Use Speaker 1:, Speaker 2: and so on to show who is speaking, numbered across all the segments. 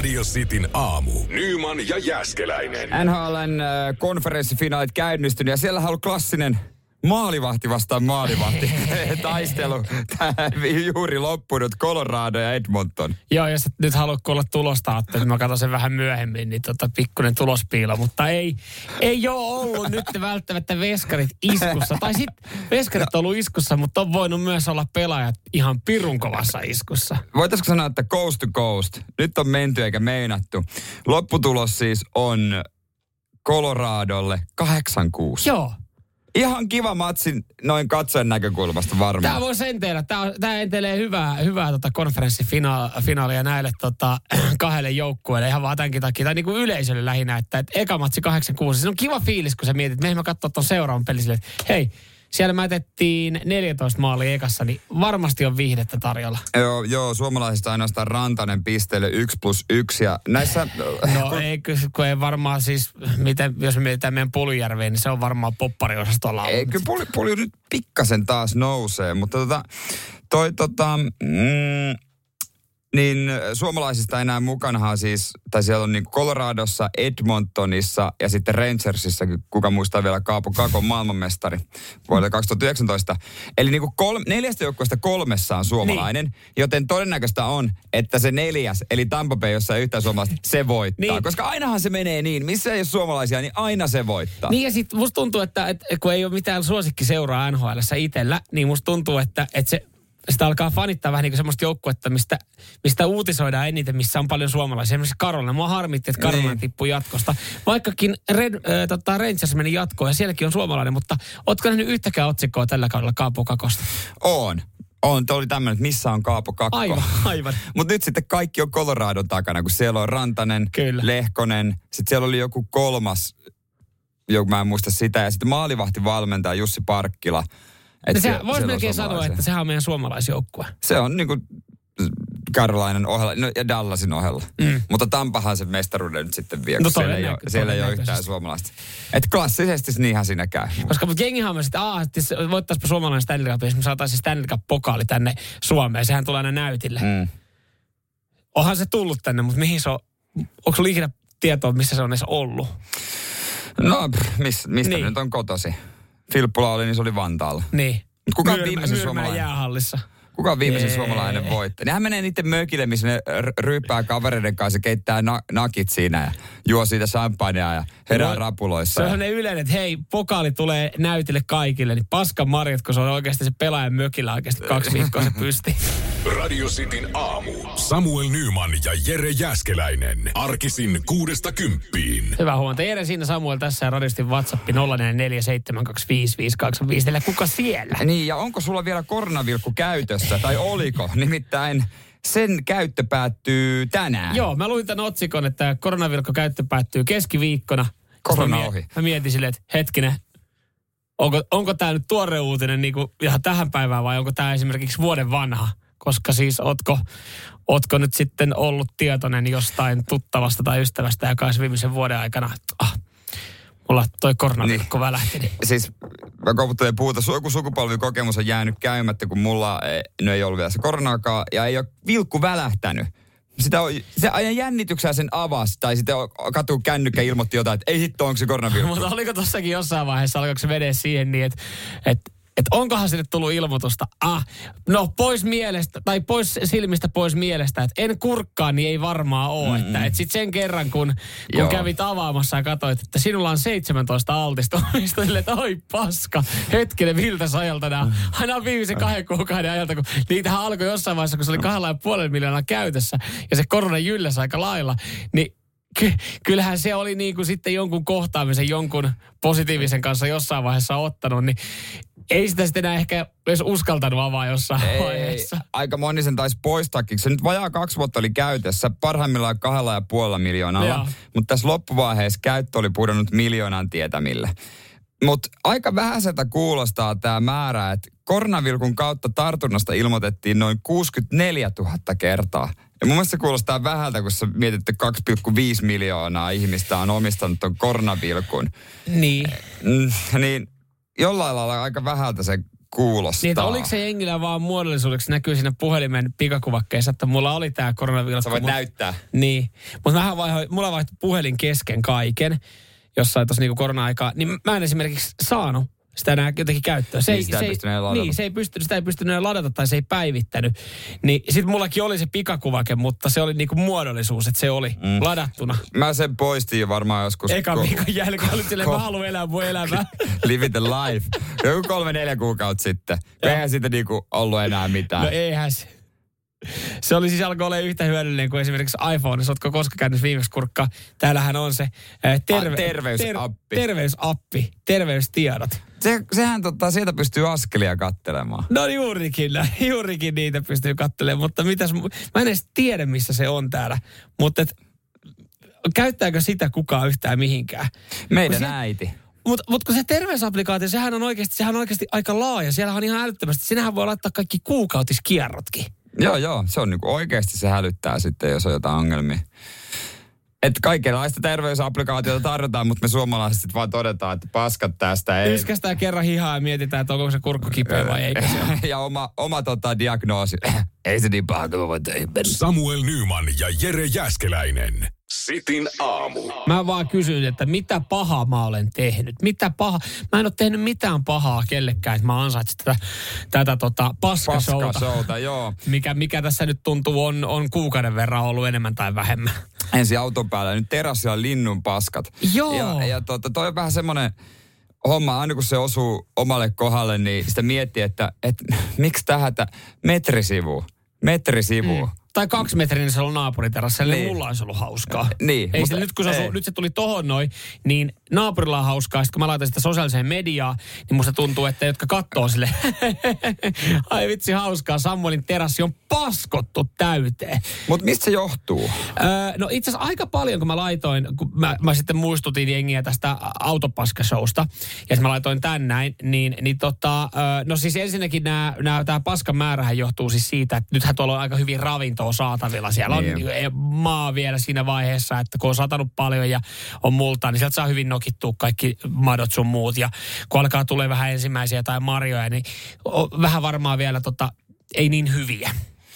Speaker 1: Radio Cityn aamu. Nyman ja Jäskeläinen.
Speaker 2: NHLn äh, konferenssifinaalit käynnistynyt ja siellä on ollut klassinen maalivahti vastaan maalivahti taistelu. Juuri loppunut Colorado ja Edmonton.
Speaker 3: Joo, jos et nyt halua kuulla tulosta, että mä katson sen vähän myöhemmin, niin tota pikkuinen tulospiilo. Mutta ei, ei ole ollut nyt välttämättä veskarit iskussa. Tai sitten veskarit on ollut iskussa, mutta on voinut myös olla pelaajat ihan pirun kovassa iskussa.
Speaker 2: Voitaisiko sanoa, että coast to coast? Nyt on menty eikä meinattu. Lopputulos siis on Coloradolle 8-6.
Speaker 3: Joo,
Speaker 2: Ihan kiva matsi noin katsojen näkökulmasta varmaan.
Speaker 3: Tämä voisi enteellä. Tämä, tämä entelee hyvää, hyvää tota konferenssifinaalia näille tota, kahdelle joukkueelle. Ihan vaan tämänkin takia. Tai niin kuin yleisölle lähinnä, että, että eka matsi 8-6. Se on kiva fiilis, kun sä mietit, me katsoa tuon seuraavan pelin silleen, että hei, siellä mä jätettiin 14 maalia ekassa, niin varmasti on viihdettä tarjolla.
Speaker 2: Joo, joo suomalaisista ainoastaan Rantanen pisteelle 1 plus 1. Ja näissä...
Speaker 3: No ei, kun ei varmaan siis, miten, jos me mietitään meidän Puljärveen, niin se on varmaan poppariosastolla.
Speaker 2: Ei, kyllä puli, puli nyt pikkasen taas nousee, mutta tota, toi tota, mm, niin suomalaisista enää mukanahan siis, tai siellä on niin Coloradossa, Edmontonissa ja sitten Rangersissa, kuka muistaa vielä Kaapo Kakon maailmanmestari vuodelta 2019. Eli niin kuin kolme, neljästä joukkueesta kolmessa on suomalainen, niin. joten todennäköistä on, että se neljäs, eli Tampa Bay, jossa ei yhtään suomalaista, se voittaa. Niin. Koska ainahan se menee niin, missä ei ole suomalaisia, niin aina se voittaa.
Speaker 3: Niin ja sitten musta tuntuu, että, että kun ei ole mitään suosikkiseuraa NHL itsellä, niin musta tuntuu, että, että se sitä alkaa fanittaa vähän niin kuin semmoista joukkuetta, mistä, mistä uutisoidaan eniten, missä on paljon suomalaisia. Esimerkiksi Karolina. Mua harmitti, että Karolina niin. tippui jatkosta. Vaikkakin Red, äh, tota Rangers meni jatkoon ja sielläkin on suomalainen, mutta ootko nähnyt yhtäkään otsikkoa tällä kaudella Kaapo Kakosta?
Speaker 2: On. On, tuo oli tämmöinen, että missä on Kaapo Kakko.
Speaker 3: Aivan, aivan.
Speaker 2: Mutta nyt sitten kaikki on Coloradon takana, kun siellä on Rantanen, Kyllä. Lehkonen. Sitten siellä oli joku kolmas, joku mä en muista sitä. Ja sitten maalivahti valmentaja Jussi Parkkila –
Speaker 3: että se, voisi melkein sanoa, että sehän on meidän suomalaisjoukkue.
Speaker 2: Se on niin kuin Carolinen ohella no, ja Dallasin ohella. Mm. Mutta Tampahan se mestaruuden nyt sitten vie, no, siellä, ei ole, siellä ei ole yhtään suomalaista. Että klassisesti niinhän siinä käy.
Speaker 3: Koska jengihan on että aah, voittaisipa suomalainen Stanley Cup, jos me saataisiin Stanley Cup-pokaali tänne Suomeen. Sehän tulee aina näytille. Mm. Onhan se tullut tänne, mutta mihin se on, onko sulla ikinä tietoa, missä se on edes ollut?
Speaker 2: No, miss, mistä niin. nyt on kotosi? Filppula oli, niin se oli Vantaalla.
Speaker 3: Niin.
Speaker 2: Kuka on viimeisen suomalainen?
Speaker 3: jäähallissa.
Speaker 2: Kuka on viimeisen suomalainen voitti? Nehän menee niiden mökille, missä ne ryyppää kavereiden kanssa, keittää na- nakit siinä ja juo siitä champagnea ja herää no, rapuloissa.
Speaker 3: Se on ne yleinen, että hei, pokaali tulee näytille kaikille, niin paskan marjat, kun se on oikeasti se pelaajan mökillä oikeasti kaksi viikkoa se pysti.
Speaker 1: Radio Cityn aamu. Samuel Nyman ja Jere Jäskeläinen. Arkisin kuudesta kymppiin.
Speaker 3: Hyvää huomenta. Jere siinä Samuel tässä ja radistin WhatsApp 04472555. Kuka siellä?
Speaker 2: Niin, ja onko sulla vielä koronavilkku käytössä, tai oliko? Nimittäin sen käyttö päättyy tänään.
Speaker 3: Joo, mä luin tämän otsikon, että koronavilkko käyttö päättyy keskiviikkona.
Speaker 2: Korona mä ohi.
Speaker 3: Mä mietin silleen, että hetkinen, onko, onko tämä nyt tuore uutinen niin kuin ihan tähän päivään vai onko tämä esimerkiksi vuoden vanha? Koska siis ootko, ootko nyt sitten ollut tietoinen jostain tuttavasta tai ystävästä, joka olisi viimeisen vuoden aikana, ah, mulla toi koronavirkko niin. välähti. Niin.
Speaker 2: Siis mä koputtelen puhuta, joku sukupolvikokemus on jäänyt käymättä, kun mulla ei, no ei ollut vielä se koronaakaan ja ei ole vilkku välähtänyt sitä on, se ajan jännityksellä sen avasi, tai sitten katu kännykkä ilmoitti jotain, että ei hitto, onko se koronavirus.
Speaker 3: Mutta oliko tossakin jossain vaiheessa, alkoiko se vede siihen niin, että, että että onkohan sinne tullut ilmoitusta. Ah, no pois mielestä, tai pois silmistä pois mielestä, että en kurkkaa, niin ei varmaan ole. Mm-hmm. Että et sitten sen kerran, kun, kun kävit avaamassa ja katsoit, että sinulla on 17 altistumista, sille, että oi paska, hetkinen, miltä ajalta nämä, aina viimeisen kahden kuukauden ajalta, kun niitähän alkoi jossain vaiheessa, kun se oli kahdella ja puolella miljoonaa käytössä, ja se korona ylläsi aika lailla, niin ky- kyllähän se oli niin kuin sitten jonkun kohtaamisen jonkun positiivisen kanssa jossain vaiheessa ottanut, niin ei sitä sitten enää ehkä edes uskaltanut avaa jossain
Speaker 2: Ei,
Speaker 3: vaiheessa.
Speaker 2: aika moni sen taisi poistaakin. Se nyt vajaa kaksi vuotta oli käytössä, parhaimmillaan kahdella ja puolella miljoonalla.
Speaker 3: Joo.
Speaker 2: Mutta tässä loppuvaiheessa käyttö oli pudonnut miljoonan tietämille. Mutta aika vähäiseltä kuulostaa tämä määrä, että koronavilkun kautta tartunnasta ilmoitettiin noin 64 000 kertaa. Ja mun mielestä se kuulostaa vähältä, kun sä mietit, että 2,5 miljoonaa ihmistä on omistanut ton koronavilkun.
Speaker 3: Niin.
Speaker 2: Mm, niin jollain lailla aika vähältä se kuulostaa.
Speaker 3: Niin, oliko se jengillä vaan muodollisuudeksi näkyy siinä puhelimen pikakuvakkeessa, että mulla oli tämä koronavirus.
Speaker 2: Sä voit
Speaker 3: Mut-
Speaker 2: näyttää.
Speaker 3: Niin, mutta mähän vaihoin, mulla vaihtui puhelin kesken kaiken jossain tuossa niinku korona-aikaa, niin mä en esimerkiksi saanut sitä enää jotenkin käyttöön. Se
Speaker 2: Niin, sitä ei pystynyt enää ladata.
Speaker 3: Niin, se ei pystynyt, sitä ei pystynyt enää ladata tai se ei päivittänyt. Niin sit mullakin oli se pikakuvake, mutta se oli niinku muodollisuus, että se oli mm. ladattuna.
Speaker 2: Mä sen poistin jo varmaan joskus.
Speaker 3: Eka
Speaker 2: ko-
Speaker 3: viikon jälkeen oli silleen,
Speaker 2: ko-
Speaker 3: mä haluan elää mun elämää.
Speaker 2: Live the life. Joku kolme, neljä kuukautta sitten. Eihän siitä niinku ollut enää mitään.
Speaker 3: No eihän se. Se oli siis alkoi olla yhtä hyödyllinen kuin esimerkiksi iPhone. Oletko koskaan käynyt viimeksi kurkkaa? Täällähän on se äh, terve,
Speaker 2: Ah, terveysappi.
Speaker 3: terveysappi, terveystiedot.
Speaker 2: Se, sehän tota, sieltä pystyy askelia kattelemaan.
Speaker 3: No juurikin, juurikin niitä pystyy katselemaan, mutta mitäs, mä en edes tiedä missä se on täällä. Mutta et, käyttääkö sitä kukaan yhtään mihinkään?
Speaker 2: Meidän
Speaker 3: se-
Speaker 2: äiti.
Speaker 3: Mutta mut kun se terveysapplikaatio, sehän on oikeasti, sehän on oikeasti aika laaja. Siellä on ihan älyttömästi. Sinähän voi laittaa kaikki kuukautiskierrotkin.
Speaker 2: Joo, joo. Se on niinku oikeasti se hälyttää sitten, jos on jotain ongelmia. Että kaikenlaista terveysapplikaatiota tarjotaan, mutta me suomalaiset sitten vaan todetaan, että paskat tästä ei.
Speaker 3: Yskästään kerran hihaa ja mietitään, että onko se kurkku kipeä vai eikö se ole.
Speaker 2: ja oma, oma tota, diagnoosi. ei se niin paha, töihin mennä.
Speaker 1: Samuel Nyman ja Jere Jäskeläinen. Sitin aamu.
Speaker 3: Mä vaan kysyin, että mitä pahaa mä olen tehnyt. Mitä paha? Mä en ole tehnyt mitään pahaa kellekään, että mä ansaitsin tätä, tätä tota paskashouta.
Speaker 2: Paskashouta, joo.
Speaker 3: Mikä, mikä tässä nyt tuntuu on, on kuukauden verran ollut enemmän tai vähemmän.
Speaker 2: ensin auton päällä. Nyt terassilla linnun paskat.
Speaker 3: Joo.
Speaker 2: Ja, ja tota, toi on vähän semmoinen homma, aina kun se osuu omalle kohdalle, niin sitä miettii, että, että miksi tähätä metrisivu, metrisivu. Mm.
Speaker 3: Tai kaksi metriä, niin se on naapuriterassilla, niin.
Speaker 2: Niin.
Speaker 3: mulla olisi ollut hauskaa.
Speaker 2: Niin,
Speaker 3: Ei
Speaker 2: mutta
Speaker 3: se, nyt kun se,
Speaker 2: ei.
Speaker 3: osuu, nyt se tuli tohon noin, niin naapurilla on hauskaa. Sitten kun mä laitan sitä sosiaaliseen mediaan, niin musta tuntuu, että jotka katsoo sille, ai vitsi hauskaa, Samuelin terassi on paskottu täyteen.
Speaker 2: Mutta mistä se johtuu?
Speaker 3: Öö, no itse asiassa aika paljon, kun mä laitoin, kun mä, mä sitten muistutin jengiä tästä autopaskashowsta, ja mä laitoin tän näin, niin, niin tota, öö, no siis ensinnäkin nämä, tämä paskan määrähän johtuu siis siitä, että nythän tuolla on aika hyvin ravintoa saatavilla. Siellä on
Speaker 2: Niin.
Speaker 3: maa vielä siinä vaiheessa, että kun on satanut paljon ja on multaa, niin sieltä saa hyvin nokittua kaikki madot sun muut. Ja kun alkaa tulee vähän ensimmäisiä tai marjoja, niin on vähän varmaan vielä tota, ei niin hyviä.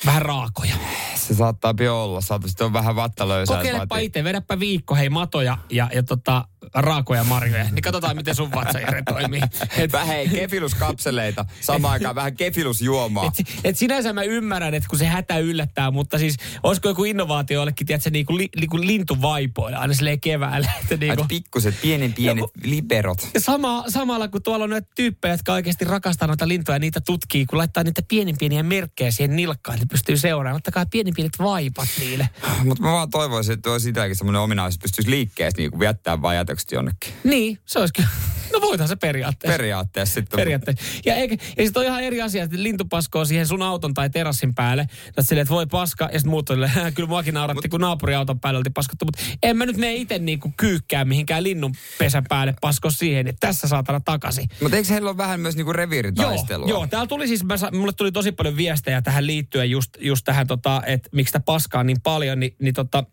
Speaker 3: Vähän raakoja.
Speaker 2: Se saattaa olla. Saattaa sitten on vähän vattalöysää.
Speaker 3: Kokeilepa itse, vedäpä viikko, hei matoja ja, ja tota, raakoja marjoja. Niin katsotaan, miten sun vatsa Jere toimii. Et,
Speaker 2: Vähän hei, kefiluskapseleita. Samaan aikaan vähän kefilusjuomaa.
Speaker 3: et, et sinänsä mä ymmärrän, että kun se hätä yllättää, mutta siis olisiko joku innovaatio jollekin, tiedätkö, niin kuin, li, niin kuin lintuvaipoilla aina silleen keväällä. Että niin kuin,
Speaker 2: pikkuset, pienen pienet
Speaker 3: Joku-
Speaker 2: liberot.
Speaker 3: ja sama, samalla kun tuolla on näitä tyyppejä, jotka oikeasti rakastaa noita lintuja ja niitä tutkii, kun laittaa niitä pienin pieniä merkkejä siihen nilkkaan, niin pystyy seuraamaan. Ottakaa pienin pienet vaipat niille.
Speaker 2: Mutta mä vaan toivoisin, että olisi sitäkin semmoinen ominaisuus, pystyisi liikkeessä niin viettää vaan ajatukset jonnekin.
Speaker 3: Niin, se olisi kyllä. No voithan se periaatteessa.
Speaker 2: Periaatteessa sitten.
Speaker 3: Periaatteessa. Ja, eikä, ja sitten on ihan eri asia, että lintu paskoo siihen sun auton tai terassin päälle. Että silleen, että voi paska, ja sitten muut on kyllä muakin nauratti, kun naapuriauton päälle oltiin paskottu. Mutta en mä nyt mene itse niinku kyykkää mihinkään linnun pesän päälle pasko siihen, että tässä saatana takaisin.
Speaker 2: Mutta eikö heillä ole vähän myös niinku reviiritaistelua?
Speaker 3: Joo, joo, täällä tuli siis, mä, mulle tuli tosi paljon viestejä tähän liittyen just, just tähän, tota, että miksi sitä paskaa on niin paljon, niin, niin tota,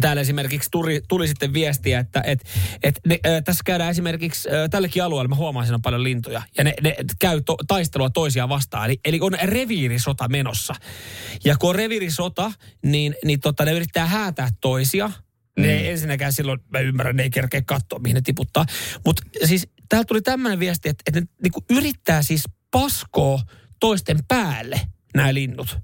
Speaker 3: Täällä esimerkiksi tuli, tuli sitten viestiä, että et, et ne, äh, tässä käydään esimerkiksi äh, tällekin alueella, mä huomaan, siinä on paljon lintuja, ja ne, ne käy to, taistelua toisiaan vastaan. Eli, eli on reviirisota menossa. Ja kun on reviirisota, niin, niin tota, ne yrittää häätää toisia. Ne ei ensinnäkään silloin, mä ymmärrän, ne ei kerkeä katsoa, mihin ne tiputtaa. Mutta siis täällä tuli tämmöinen viesti, että, että ne niinku yrittää siis paskoa toisten päälle nämä linnut.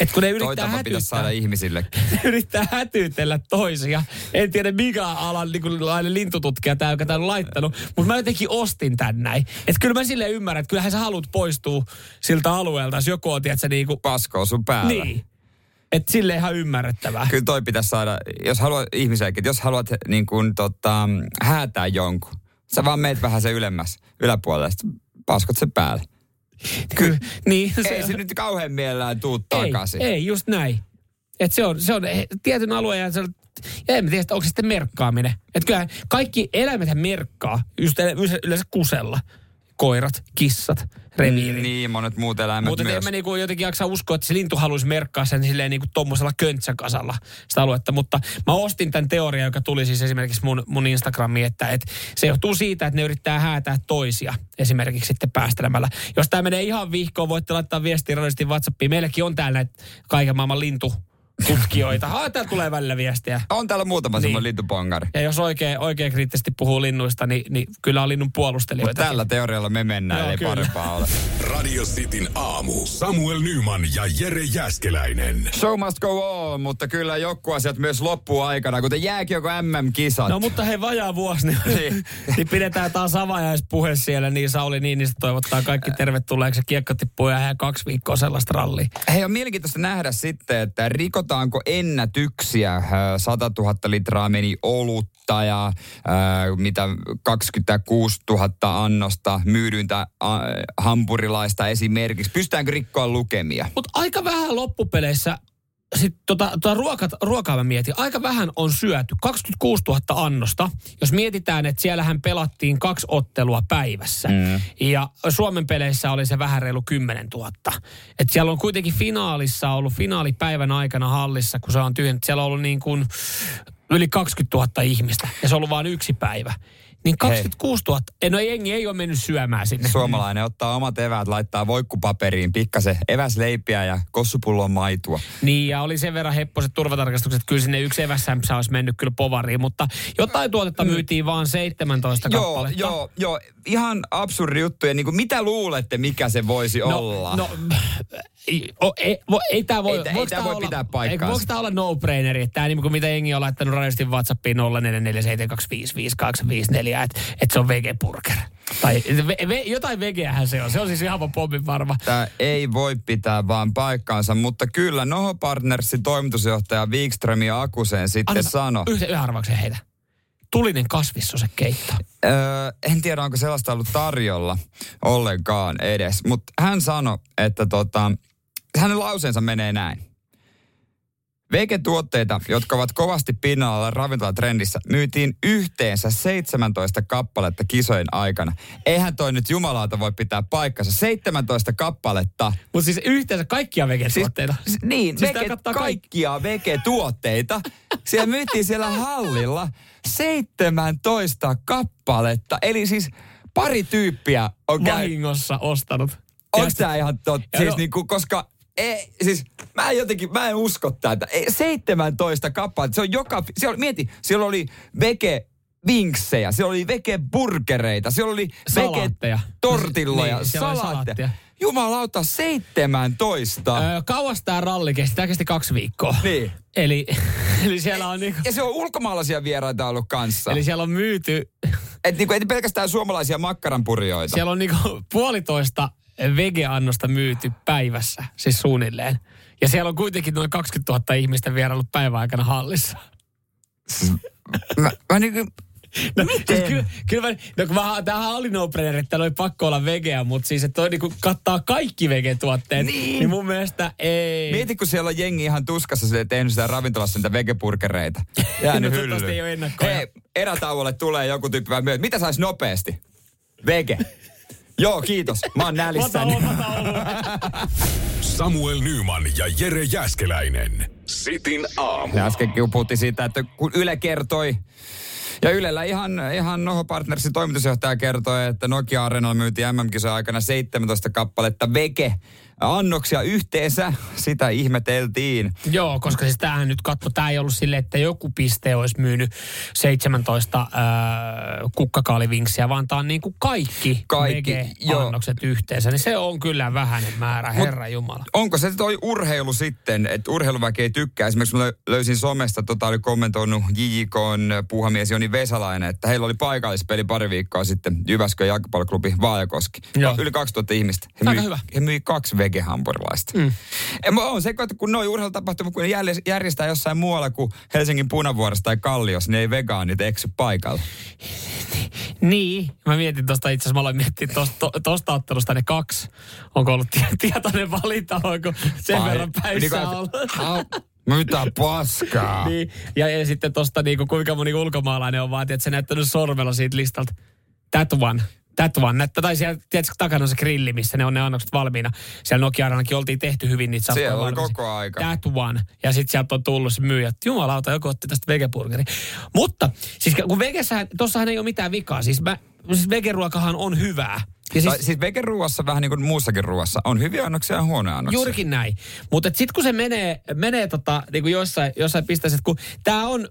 Speaker 3: Että kun ne yrittää
Speaker 2: tapa pitäisi
Speaker 3: hätyttää,
Speaker 2: saada ihmisillekin.
Speaker 3: ne yrittää hätyytellä toisia. En tiedä mikä alan niin kuin, lintututkija tämä, joka tämän on laittanut, mutta mä jotenkin ostin tän näin. Että kyllä mä silleen ymmärrän, että kyllähän sä haluat poistua siltä alueelta, jos joku on, tiedätkö, niin kuin,
Speaker 2: Paskoo sun päällä.
Speaker 3: niin. Että silleen ihan ymmärrettävää.
Speaker 2: Kyllä toi pitäisi saada, jos haluat ihmisiäkin, jos haluat niin kuin, tota, häätää jonkun, sä vaan meet vähän se ylemmäs, yläpuolelle, paskot se päälle.
Speaker 3: Ky- niin,
Speaker 2: Ei se nyt kauhean mielellään tuu
Speaker 3: ei,
Speaker 2: takaisin.
Speaker 3: ei, just näin. Et se on, se on tietyn alueen ja se on, ja en tiedä, onko se sitten merkkaaminen. Että kyllähän kaikki eläimethän merkkaa, just yleensä kusella. Koirat, kissat, reviiri.
Speaker 2: Niin, monet muut eläimet
Speaker 3: Mutta en
Speaker 2: myös.
Speaker 3: mä niinku jotenkin jaksa uskoa, että se lintu haluaisi merkkaa sen silleen niinku tommosella köntsäkasalla sitä aluetta. Mutta mä ostin tämän teorian, joka tuli siis esimerkiksi mun, mun Instagramiin, että, että se johtuu siitä, että ne yrittää häätää toisia esimerkiksi sitten päästelemällä. Jos tämä menee ihan vihkoon, voitte laittaa viestiä radiosti WhatsAppiin. Meilläkin on täällä näitä kaiken maailman lintu tutkijoita. Ah, täältä tulee välillä viestiä.
Speaker 2: On täällä muutama
Speaker 3: Niin.
Speaker 2: semmoinen lintupongari.
Speaker 3: Ja jos oikein, oikein kriittisesti puhuu linnuista, niin, niin kyllä on linnun
Speaker 2: Mutta
Speaker 3: puolustelijoita.
Speaker 2: tällä teorialla me mennään,
Speaker 3: Joo,
Speaker 2: ei
Speaker 3: kyllä.
Speaker 2: parempaa ole.
Speaker 1: Radio Cityn aamu. Samuel Nyman ja Jere Jäskeläinen.
Speaker 2: Show must go on, mutta kyllä joku asiat myös loppuu aikana, kuten jääkiekko MM-kisat.
Speaker 3: No mutta hei, vajaa vuosi, niin,
Speaker 2: Niin.
Speaker 3: niin pidetään taas avajaispuhe siellä, niin Sauli Niinistö toivottaa kaikki tervetulleeksi. Kiekko tippuu ja kaksi viikkoa sellaista rallia.
Speaker 2: Hei, on mielenkiintoista nähdä sitten, että rikotaanko ennätyksiä. Äh, 100 000 litraa meni olutta ja äh, mitä 26 000 annosta myydyntä äh, hampurilaista esimerkiksi. Pystytäänkö rikkoa lukemia?
Speaker 3: Mutta aika vähän loppupeleissä, sit tota, tota ruoka, ruokaa mä mietin, aika vähän on syöty. 26 000 annosta. Jos mietitään, että siellähän pelattiin kaksi ottelua päivässä. Mm. Ja Suomen peleissä oli se vähän reilu 10 000. Et siellä on kuitenkin finaalissa ollut finaalipäivän aikana hallissa, kun se on tyhjennetty. Siellä on ollut niin kuin yli 20 000 ihmistä ja se on ollut vain yksi päivä. Niin 26 000, no jengi ei ole mennyt syömään sinne.
Speaker 2: Suomalainen ottaa omat eväät, laittaa voikkupaperiin, pikkasen eväsleipiä ja kossupullon maitua.
Speaker 3: Niin, ja oli sen verran hepposet turvatarkastukset, kyllä sinne yksi evässämpsä olisi mennyt kyllä povariin, mutta jotain tuotetta myytiin vaan 17
Speaker 2: Joo,
Speaker 3: kappaletta.
Speaker 2: joo, joo. Ihan absurdi juttu. Ja niin kuin, mitä luulette, mikä se voisi
Speaker 3: no,
Speaker 2: olla?
Speaker 3: No, ei, o, ei, vo, ei tämä voi,
Speaker 2: Ei ei tää voi
Speaker 3: olla,
Speaker 2: pitää
Speaker 3: ei,
Speaker 2: paikkaansa.
Speaker 3: Voiko tämä olla no-braineri, että tämä niin kuin mitä jengi on laittanut radiosti WhatsAppiin 0447255854, että et se on vegeburger. Tai ve, ve, jotain vegeähän se on, se on siis ihan pommin varma.
Speaker 2: Tämä ei voi pitää vaan paikkaansa, mutta kyllä Noho Partnersin toimitusjohtaja Wikström ja Akusen sitten
Speaker 3: Anna
Speaker 2: sano.
Speaker 3: Yhden, yhden arvauksen heitä. Tulinen keitto.
Speaker 2: Öö, en tiedä, onko sellaista ollut tarjolla ollenkaan edes, mutta hän sanoi, että tota, hänen lauseensa menee näin. Vegetuotteita, jotka ovat kovasti pinnalla ravintolatrendissä, myytiin yhteensä 17 kappaletta kisojen aikana. Eihän toi nyt jumalauta voi pitää paikkansa. 17 kappaletta.
Speaker 3: Mutta siis yhteensä kaikkia vegetuotteita.
Speaker 2: Siis, niin,
Speaker 3: Siis
Speaker 2: vege, kaikkia vegetuotteita. Siellä myytiin siellä hallilla 17 kappaletta. Eli siis pari tyyppiä on
Speaker 3: vahingossa ostanut.
Speaker 2: Onko tämä ihan totta? Siis
Speaker 3: no-
Speaker 2: niinku, koska ei, siis mä en jotenkin, mä en usko tätä. Ei, 17 kappaletta, se on joka, siellä, mieti, siellä oli vege vinksejä, siellä oli vege burgereita, siellä oli
Speaker 3: Salaatteja.
Speaker 2: tortilloja,
Speaker 3: Niin,
Speaker 2: salaatteja.
Speaker 3: salaattia.
Speaker 2: Jumalauta, 17.
Speaker 3: Öö, kauas tämä ralli kesti? Tämä kesti kaksi viikkoa.
Speaker 2: Niin.
Speaker 3: Eli, eli siellä on niinku,
Speaker 2: Ja se on ulkomaalaisia vieraita ollut kanssa.
Speaker 3: eli siellä on myyty,
Speaker 2: Et niinku, ei pelkästään suomalaisia makkaranpurjoita.
Speaker 3: siellä on niinku puolitoista vegeannosta myyty päivässä, siis suunnilleen. Ja siellä on kuitenkin noin 20 000 ihmistä vierailut päivän aikana hallissa.
Speaker 2: Mä, mä niinku,
Speaker 3: No,
Speaker 2: Miten?
Speaker 3: Siis kyllä, kyllä mä, no kun mä, tämähän oli no brainer, että oli pakko olla vegeä, mutta siis että toi niinku kattaa kaikki vegetuotteet.
Speaker 2: Niin.
Speaker 3: niin mun mielestä ei.
Speaker 2: Mieti, kun siellä on jengi ihan tuskassa sille tehnyt sitä ravintolassa niitä vegepurkereita. Jäänyt
Speaker 3: No,
Speaker 2: hyllyyn.
Speaker 3: ei ole ennakkoja.
Speaker 2: Hei, erätauolle tulee joku tyyppi vähän myöhemmin. Mitä sais nopeasti? Vege. Joo, kiitos. Mä oon nälissäni.
Speaker 3: Ota.
Speaker 1: Samuel Nyman ja Jere Jäskeläinen. Sitin aamu.
Speaker 2: Ja äskenkin puhuttiin siitä, että kun Yle kertoi, ja Ylellä ihan, ihan Noho Partnersin toimitusjohtaja kertoi, että Nokia Arenalla myytiin MM-kisojen aikana 17 kappaletta vege annoksia yhteensä. Sitä ihmeteltiin.
Speaker 3: Joo, koska siis tämähän nyt katso, tämä ei ollut silleen, että joku piste olisi myynyt 17 äh, kukkakaalivinksiä, vaan tämä on niin kuin kaikki,
Speaker 2: Kaikki, joo.
Speaker 3: vege-annokset yhteensä. Niin se on kyllä vähäinen määrä, herra Jumala.
Speaker 2: Onko se toi urheilu sitten, että urheiluväki ei tykkää? Esimerkiksi mä lö- löysin somesta, tota oli kommentoinut JJKn puuhamies Joni Vesalainen, että heillä oli paikallispeli pari viikkoa sitten Jyväskylän jalkapalloklubi Vaajakoski.
Speaker 3: Joo.
Speaker 2: Yli 2000 ihmistä. He
Speaker 3: Aika
Speaker 2: myi,
Speaker 3: hyvä.
Speaker 2: He myi kaksi vegeä vegehampurilaista. Mm. On se, että kun noi urheilutapahtumat, kun ne järjest- järjestää jossain muualla kuin Helsingin punavuorossa tai Kallios, niin ei vegaanit eksy paikalla.
Speaker 3: Niin, mä mietin tosta itse asiassa, mä aloin miettiä tosta, to, tosta ottelusta ne kaksi. Onko ollut tie- tietoinen valinta, onko sen
Speaker 2: Vai-
Speaker 3: verran päissä
Speaker 2: niin kuin,
Speaker 3: ollut.
Speaker 2: Mitä paskaa?
Speaker 3: niin, ja, ja sitten tosta niinku, kuinka moni ulkomaalainen on vaan, että se näyttänyt sormella siitä listalta. That one. That one. Näyttä, tai siellä, tiedätkö, takana on se grilli, missä ne on ne annokset valmiina. Siellä nokia ainakin oltiin tehty hyvin niitä
Speaker 2: Siellä
Speaker 3: valmiiksi.
Speaker 2: koko aika.
Speaker 3: That one. Ja sitten sieltä on tullut se myyjä, että jumalauta, joku otti tästä vegeburgeri. Mutta, siis kun vegessähän, tossahan ei ole mitään vikaa. Siis, mä, siis vegeruokahan on hyvää. Ja
Speaker 2: Siis, siis vegeruuassa vähän niin kuin muussakin ruoassa on hyviä annoksia ja huonoja annoksia.
Speaker 3: Juurikin näin. Mutta sitten kun se menee, menee tota, niin kuin jossain, jossain pisteessä, että kun tämä on,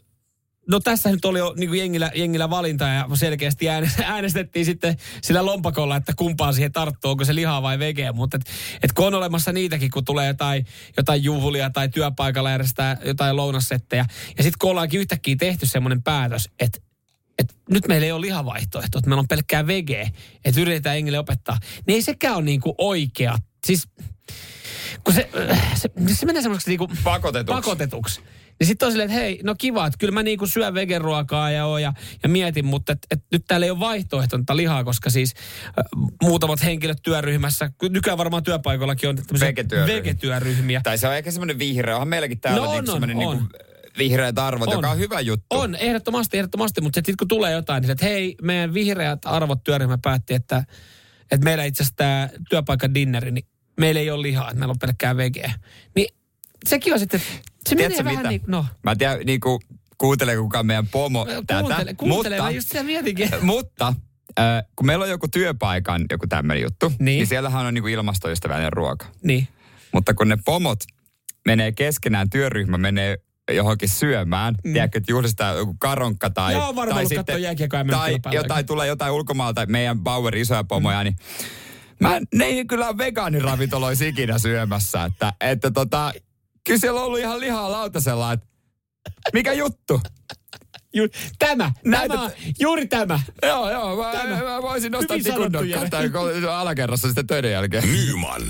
Speaker 3: no tässä nyt oli jo niin kuin jengillä, jengillä valinta ja selkeästi ääne- äänestettiin sitten sillä lompakolla, että kumpaan siihen tarttuu, onko se lihaa vai vege. Mutta et, et kun on olemassa niitäkin, kun tulee jotain, jotain juhlia tai työpaikalla järjestää jotain lounassettejä. Ja sitten kun ollaankin yhtäkkiä tehty semmoinen päätös, että että nyt meillä ei ole lihavaihtoehto, että meillä on pelkkää vege, että yritetään jengille opettaa, niin ei sekään ole niinku oikea. Siis kun se, se, se menee semmoiseksi niinku
Speaker 2: Pakotetuksi.
Speaker 3: pakotetuksi. Niin sitten on silleen, että hei, no kiva, että kyllä mä niinku syön vegeruokaa ja, oon ja, ja mietin, mutta et, et nyt täällä ei ole vaihtoehtonta lihaa, koska siis äh, muutamat henkilöt työryhmässä, nykyään varmaan työpaikoillakin on
Speaker 2: Vegetyöryhmiä.
Speaker 3: vegetyöryhmiä.
Speaker 2: Tai se on ehkä semmoinen vihreä. Onhan meilläkin täällä
Speaker 3: No on,
Speaker 2: niin
Speaker 3: on,
Speaker 2: semmoinen
Speaker 3: on.
Speaker 2: Niin vihreät arvot,
Speaker 3: On.
Speaker 2: joka on hyvä juttu.
Speaker 3: On, ehdottomasti, ehdottomasti, mutta sitten kun tulee jotain, niin että hei, meidän vihreät arvot työryhmä päätti, että, että meillä itse asiassa tämä työpaikan dinneri, niin meillä ei ole lihaa, että meillä on pelkkää vegeä. Niin sekin on sitten, se
Speaker 2: Tiedätkö
Speaker 3: menee vähän
Speaker 2: mitä?
Speaker 3: niin, no,
Speaker 2: Mä en tiedä, niin kuin, kuuntele kukaan meidän pomo tätä.
Speaker 3: kuuntele, kuuntele,
Speaker 2: mutta,
Speaker 3: mä just siellä mietinkin.
Speaker 2: mutta äh, kun meillä on joku työpaikan joku tämmöinen juttu,
Speaker 3: Niin.
Speaker 2: niin, siellähän on niin kuin ilmastoystävällinen ruoka.
Speaker 3: Niin.
Speaker 2: Mutta kun ne pomot menee keskenään, työryhmä menee johonkin syömään, mm. tiedätkö, että juhlistaa joku karonkka tai...
Speaker 3: Joo, varmaan
Speaker 2: tai
Speaker 3: mennyt
Speaker 2: Tai jotain, tulee jotain ulkomaalta, meidän Bauer isoja pomoja, mm. niin mä, ne ei kyllä ole vegaaniravintoloissa ikinä syömässä, että, että tota, kyllä siellä on ollut ihan lihaa lautasella, että mikä juttu?
Speaker 3: Ju, tämä,
Speaker 2: Näitä-
Speaker 3: tämä, juuri tämä.
Speaker 2: Joo, joo, mä,
Speaker 3: Tämä.
Speaker 2: mä voisin nostaa tikun tai alakerrassa sitten töiden jälkeen.
Speaker 1: Nyman,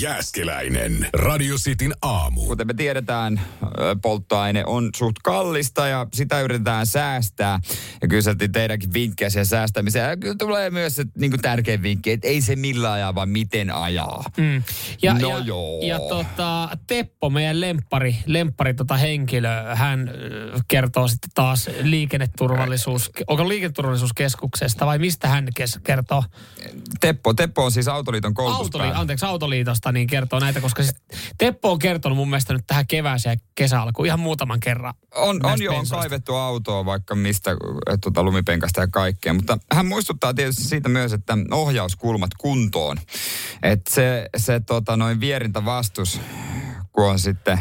Speaker 1: Jääskeläinen, Radio Cityn aamu.
Speaker 2: Kuten me tiedetään, polttoaine on suht kallista ja sitä yritetään säästää. Ja kyseltiin teidänkin vinkkejä siihen säästämiseen. Ja kyllä tulee myös se niin tärkein vinkki, että ei se millään ajaa, vaan miten ajaa.
Speaker 3: Mm. Ja,
Speaker 2: No
Speaker 3: ja,
Speaker 2: joo.
Speaker 3: ja tota, Teppo, meidän lemppari, lemppari tota henkilö, hän kertoo sitten taas liikenneturvallisuus, onko liikenneturvallisuuskeskuksesta vai mistä hän kertoo?
Speaker 2: Teppo, Teppo on siis Autoliiton
Speaker 3: Autoli,
Speaker 2: koulutuspäällikkö.
Speaker 3: anteeksi, Autoliitosta, niin kertoo näitä, koska siis Teppo on kertonut mun mielestä nyt tähän kevääseen ja kesäalkuun ihan muutaman kerran.
Speaker 2: On, on jo on kaivettu autoa vaikka mistä tuota, lumipenkasta ja kaikkea, mutta hän muistuttaa tietysti siitä myös, että ohjauskulmat kuntoon. Että se, se tota, noin vierintävastus, kun on sitten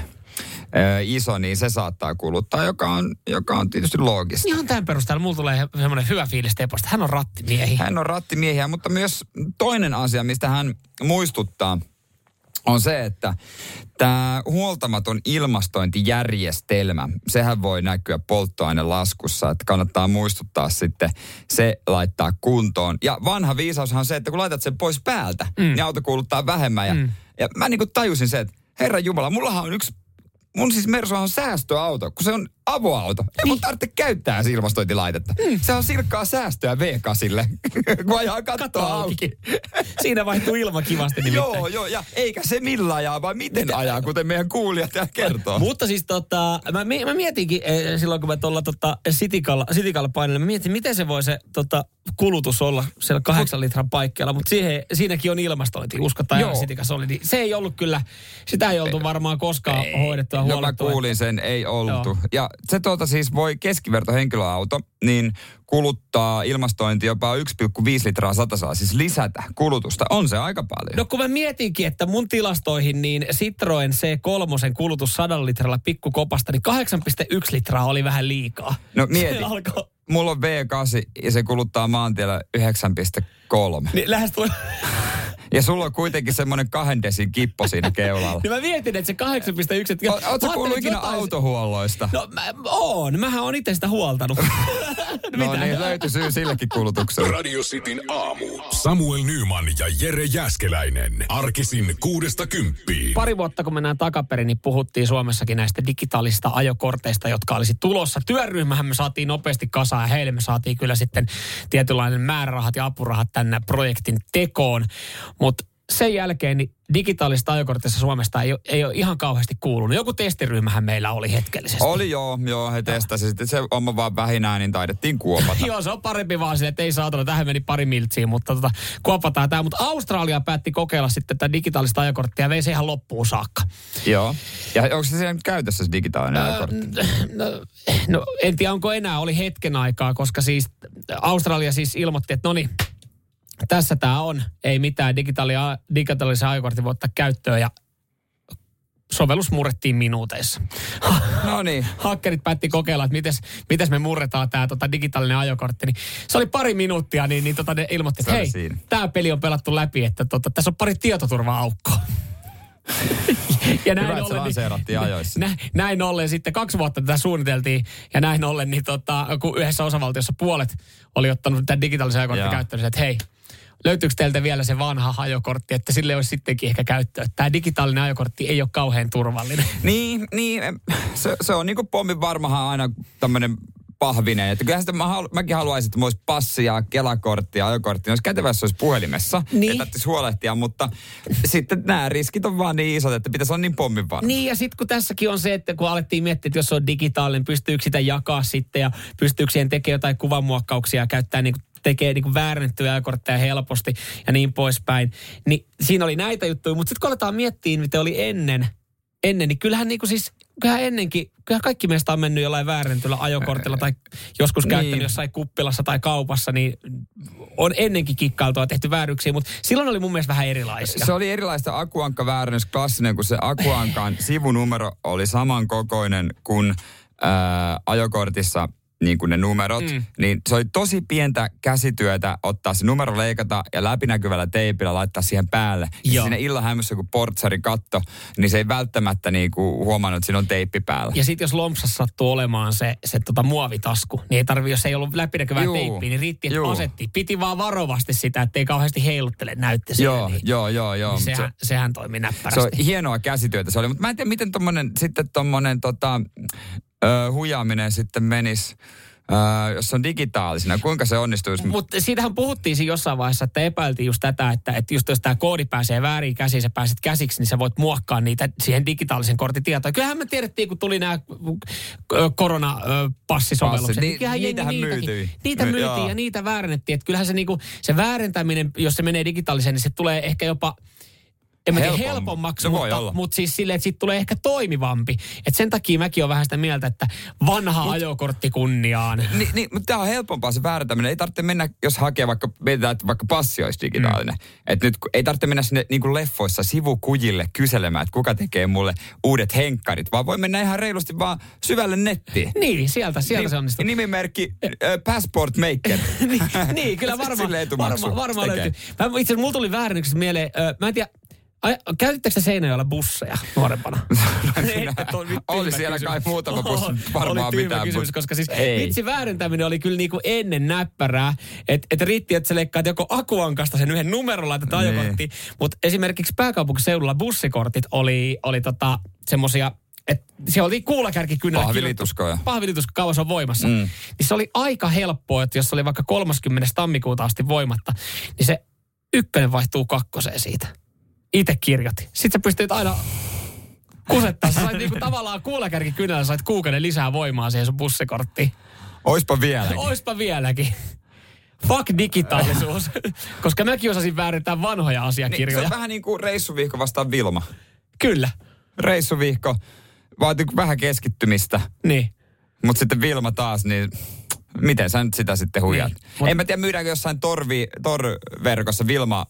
Speaker 2: iso, niin se saattaa kuluttaa, joka on, joka on tietysti loogista.
Speaker 3: Ihan tämän perusteella mulla tulee semmoinen hyvä fiilis Teposta. Hän on rattimiehi.
Speaker 2: Hän on rattimiehiä, mutta myös toinen asia, mistä hän muistuttaa, on se, että tämä huoltamaton ilmastointijärjestelmä, sehän voi näkyä polttoainelaskussa, että kannattaa muistuttaa sitten se laittaa kuntoon. Ja vanha viisaushan on se, että kun laitat sen pois päältä, mm. niin auto kuuluttaa vähemmän. Ja, mm. ja mä niin kuin tajusin se, että herra Jumala, mullahan on yksi Mun siis Mersu on säästöauto, kun se on avoauto. Ei mun tarvitse käyttää ilmastointilaitetta. Mm. Se on silkkaa säästöä V8, kun ajaa kattoa
Speaker 3: Katto auki.
Speaker 2: auki.
Speaker 3: Siinä vaihtuu ilma kivasti nimittäin.
Speaker 2: Joo, joo, ja eikä se millä ajaa, vaan miten ajaa, kuten meidän kuulijat täällä kertoo.
Speaker 3: Mutta siis tota, mä, mä mietinkin eh, silloin, kun mä tuolla tota, Sitikalla, Sitikalla painelin, mä mietin, miten se voi se tota, kulutus olla siellä kahdeksan litran paikkeilla, mutta siihen, siinäkin on ilmastointi, uskotaan
Speaker 2: Joo.
Speaker 3: ihan Sitikassa oli. Niin se ei ollut kyllä, sitä ei oltu varmaan koskaan hoidettua
Speaker 2: No mä kuulin sen, ei oltu.
Speaker 3: Joo.
Speaker 2: Ja se tuota siis voi keskiverto henkilöauto, niin kuluttaa ilmastointi jopa 1,5 litraa satasaa, siis lisätä kulutusta. On se aika paljon.
Speaker 3: No kun mä mietinkin, että mun tilastoihin niin Citroen C3 kulutus 100 litralla pikkukopasta, niin 8,1 litraa oli vähän liikaa.
Speaker 2: No mieti. Mulla on V8 ja se kuluttaa maantiellä 9,3.
Speaker 3: niin lähes tuli,
Speaker 2: Ja sulla on kuitenkin semmoinen kahden desin kippo siinä keulalla.
Speaker 3: niin mä mietin, että se 8,1... että-
Speaker 2: O- Ootko kuullut ikinä
Speaker 3: jotain-
Speaker 2: autohuolloista?
Speaker 3: No mä oon, mähän on itse sitä huoltanut.
Speaker 2: No niin, löytyi syy sillekin kulutukselle.
Speaker 1: Radio Cityn aamu. Samuel Nyman ja Jere Jäskeläinen. Arkisin kuudesta kymppiin.
Speaker 3: Pari vuotta kun mennään takaperin, niin puhuttiin Suomessakin näistä digitaalisista ajokorteista, jotka olisi tulossa. Työryhmähän me saatiin nopeasti kasaan ja heille me saatiin kyllä sitten tietynlainen määrärahat ja apurahat tänne projektin tekoon. Mutta sen jälkeen niin digitaalista ajokortissa Suomesta ei, ole- ei ole ihan kauheasti kuulunut. Joku testiryhmähän meillä oli hetkellisesti.
Speaker 2: Oli joo, joo, he testasivat. Sitten se oma vaan vähinään, niin taidettiin kuopata.
Speaker 3: Joo, se on parempi vaan sille, että ei saatana, tähän meni pari miltsiä, mutta tota, kuopataan tämä. Mutta Australia päätti kokeilla sitten tätä digitaalista ajokorttia ja vei se ihan loppuun saakka.
Speaker 2: joo. Ja onko se siellä nyt käytössä se digitaalinen ajokortti?
Speaker 3: No, no en tiedä, onko enää, oli hetken aikaa, koska siis Australia siis ilmoitti, että no niin, tässä tämä on, ei mitään digitaalia, digitaalisen ajokortin voi ottaa käyttöön ja sovellus murrettiin minuuteissa.
Speaker 2: No niin.
Speaker 3: Hakkerit päätti kokeilla, että mites, mites me murretaan tämä tota, digitaalinen ajokortti. Niin se oli pari minuuttia, niin, niin tota, ne ilmoitti, että hei, tämä peli on pelattu läpi, että tota, tässä on pari tietoturva-aukkoa. ja
Speaker 2: Hyvä, että se lanseerattiin ajoissa.
Speaker 3: Nä, näin ollen sitten kaksi vuotta tätä suunniteltiin ja näin ollen, niin tota, kun yhdessä osavaltiossa puolet oli ottanut tämän digitaalisen ajokortin käyttöön, niin että hei, löytyykö teiltä vielä se vanha ajokortti, että sille olisi sittenkin ehkä käyttöä. Tämä digitaalinen ajokortti ei ole kauhean turvallinen.
Speaker 2: Niin, niin se, se on niinku pommin varmahan aina tämmöinen pahvinen. Että kyllähän sitä mä halu, mäkin haluaisin, että mulla olisi passi ja kelakortti ja ajokortti. Olisi kätevä, olisi puhelimessa.
Speaker 3: Niin.
Speaker 2: Että tarvitsisi huolehtia, mutta sitten nämä riskit on vaan niin isot, että pitäisi olla niin pommin varma.
Speaker 3: Niin ja sitten kun tässäkin on se, että kun alettiin miettiä, että jos se on digitaalinen, pystyykö sitä jakaa sitten ja pystyykö siihen tekemään jotain kuvanmuokkauksia ja käyttää niin tekee niin väärennettyjä ajokortteja helposti ja niin poispäin. Niin siinä oli näitä juttuja, mutta sitten kun aletaan miettiä, mitä oli ennen, ennen niin kyllähän niin kuin siis, kyllähän ennenkin, kyllähän kaikki meistä on mennyt jollain väärentyllä ajokortilla tai joskus
Speaker 2: Niin.
Speaker 3: käyttänyt jossain kuppilassa tai kaupassa, niin on ennenkin kikkailtua tehty vääryksiä, mutta silloin oli mun mielestä vähän erilaisia.
Speaker 2: Se oli erilaista akuankka väärennys klassinen, kun se akuankan sivunumero oli samankokoinen kuin ää, ajokortissa niin kuin ne numerot,
Speaker 3: Mm.
Speaker 2: niin se oli tosi pientä käsityötä ottaa se numero leikata ja läpinäkyvällä teipillä laittaa siihen päälle. Ja siinä illan hämmössä, kun portsari katto, niin se ei välttämättä niin kuin huomannut, että siinä on teippi päällä.
Speaker 3: Ja sitten jos lompsassa sattuu olemaan se, se tota muovitasku, niin ei tarvi, jos ei ollut läpinäkyvää
Speaker 2: Juu,
Speaker 3: teippiä, niin riitti, että
Speaker 2: juu.
Speaker 3: asetti. Piti vaan varovasti sitä, ettei kauheasti heiluttele näytte siellä.
Speaker 2: Joo,
Speaker 3: niin,
Speaker 2: joo, joo, joo.
Speaker 3: niin
Speaker 2: Se-
Speaker 3: sehän, sehän toimi
Speaker 2: Se
Speaker 3: näppärästi.
Speaker 2: on hienoa käsityötä se oli, mutta mä en tiedä, miten tommonen, sitten tommonen tota, ö, huijaaminen sitten menisi, ö, jos on digitaalisena. Kuinka se onnistuisi?
Speaker 3: Mutta siitähän puhuttiin siinä jossain vaiheessa, että epäiltiin just tätä, että, että just jos tämä koodi pääsee väärin käsiin, sä pääset käsiksi, niin sä voit muokkaa niitä siihen digitaalisen kortin tietoa. Kyllähän me tiedettiin, kun tuli nämä koronapassisovellukset.
Speaker 2: Passit,
Speaker 3: niin
Speaker 2: ni-
Speaker 3: kyllähän jengi
Speaker 2: niitähän myytyi.
Speaker 3: Niitä
Speaker 2: My-
Speaker 3: myytiin
Speaker 2: joo.
Speaker 3: ja niitä väärennettiin. Että kyllähän se, niinku, se väärentäminen, jos se menee digitaaliseen, niin se tulee ehkä jopa en mä tiedä,
Speaker 2: Helpommaksi.
Speaker 3: mutta, mutta siis silleen, että siitä tulee ehkä toimivampi. Et sen takia mäkin olen vähän sitä mieltä, että vanha Mut, ajokortti kunniaan.
Speaker 2: Niin, niin, mutta tämä on helpompaa se vääräntäminen. Ei tarvitse mennä, jos hakee vaikka, mietitään, että vaikka passi olisi digitaalinen. Mm. Että nyt ei tarvitse mennä sinne niin kuin leffoissa sivukujille kyselemään, että kuka tekee mulle uudet henkkarit, vaan voi mennä ihan reilusti vaan syvälle nettiin.
Speaker 3: Niin, sieltä, sieltä
Speaker 2: Niin-
Speaker 3: se onnistuu.
Speaker 2: Nimimerkki äh, Passport Maker.
Speaker 3: niin, niin, kyllä varmaan varma, varma löytyy. Mä, itse asiassa mulla tuli väärennyksestä mieleen, ö, mä en tiedä, ai, käytittekö te Seinäjoella busseja nuorempana? Tuo- nyt
Speaker 2: Oli siellä
Speaker 3: kysymys.
Speaker 2: kai muutama bussi, varmaan
Speaker 3: Oli
Speaker 2: mitään,
Speaker 3: kysymys,
Speaker 2: mutta
Speaker 3: koska siis
Speaker 2: ei.
Speaker 3: vitsi väärentäminen oli kyllä niinku ennen näppärää. Että et riitti, että sä leikkaat joko akuankasta sen yhden numeron laitat
Speaker 2: Niin.
Speaker 3: ajokorttiin. Mutta esimerkiksi pääkaupunkiseudulla bussikortit oli, oli tota, semmosia että siellä oli kuulakärkikynällä
Speaker 2: Pahvilituskoja.
Speaker 3: pahvilitusko kauas on voimassa.
Speaker 2: Mm.
Speaker 3: Niin se oli aika helppoa, että jos se oli vaikka 30. tammikuuta asti voimatta, niin se ykkönen vaihtuu kakkoseen siitä. Itse kirjoitin. Sitten sä pystyt aina kusettaa. Sä sait niinku tavallaan kuulakärkikynällä, sait kuukauden lisää voimaa siihen sun bussikorttiin.
Speaker 2: Oispa vielä.
Speaker 3: Oispa vieläkin. Fuck digitaalisuus. Koska mäkin osasin väärentää vanhoja
Speaker 2: Niin, se
Speaker 3: asiakirjoja.
Speaker 2: on vähän niin kuin reissuvihko vastaan Vilma.
Speaker 3: Kyllä.
Speaker 2: Reissuvihko vaatii vähän keskittymistä,
Speaker 3: Niin.
Speaker 2: mutta sitten Vilma taas, niin miten sä nyt sitä sitten huijat?
Speaker 3: Niin,
Speaker 2: Niin,
Speaker 3: mut-
Speaker 2: En mä tiedä, myydäänkö jossain torvi, tor-verkossa Vilma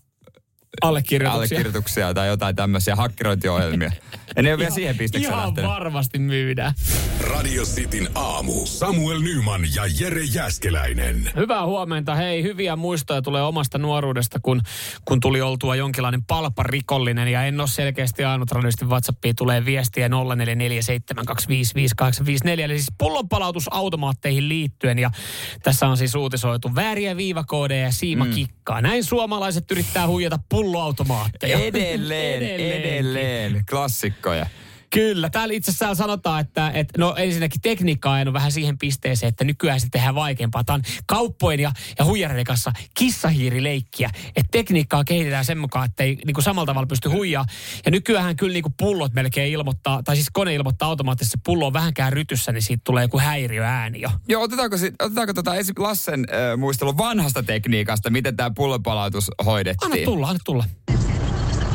Speaker 3: Allekirjoituksia.
Speaker 2: allekirjoituksia tai jotain tämmöisiä hakkerointiohjelmia. Ja ne on vielä siihen pistekseen
Speaker 3: Ihan
Speaker 2: lähtenyt.
Speaker 3: varmasti myydään.
Speaker 1: Radio Cityn aamu. Samuel Nyman ja Jere Jäskeläinen.
Speaker 3: Hyvää huomenta. Hei, hyviä muistoja tulee omasta nuoruudesta, kun, kun tuli oltua jonkinlainen palparikollinen. Ja en ole selkeästi ainut radioistin WhatsAppiin tulee viestiä 0447255854. Eli siis pullonpalautusautomaatteihin liittyen. Ja tässä on siis uutisoitu vääriä viivakoodeja ja siimakikkaa. Näin suomalaiset yrittää huijata pulloautomaatteja.
Speaker 2: Edelleen, edelleen. Klassikkoja.
Speaker 3: Kyllä, täällä itse asiassa sanotaan, että, että no ensinnäkin tekniikka on vähän siihen pisteeseen, että nykyään se tehdään vaikeampaa. Tämä on kauppojen ja, ja huijareiden kanssa kissahiirileikkiä. Että tekniikkaa kehitetään sen mukaan, että ei niin kuin samalla tavalla pysty huijaa. Ja nykyään kyllä niin kuin pullot melkein ilmoittaa, tai siis kone ilmoittaa automaattisesti, että pullo on vähänkään rytyssä, niin siitä tulee joku häiriöääni jo.
Speaker 2: Joo, otetaanko, sit, otetaanko tota esim. Lassen äh, muistelu vanhasta tekniikasta, miten tämä pullonpalautus hoidettiin?
Speaker 3: Anna tulla, anna tulla.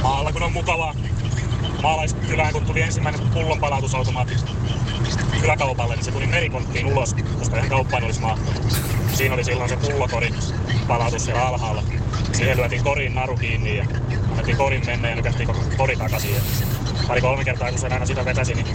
Speaker 4: Maalla kun on mukavaa. Maalaiskylään kun tuli ensimmäinen pullonpalautusautomaatti kyläkaupalle, niin se tuli merikonttiin ulos, koska ihan kauppaan olisi mahtunut. Siinä oli silloin se pullokorin palautus siellä alhaalla. Siihen lyötiin korin naru kiinni ja annettiin korin mennä ja nykähtiin koko kori takaisin. Ja pari kolme kertaa kun sen aina sitä vetäsi, niin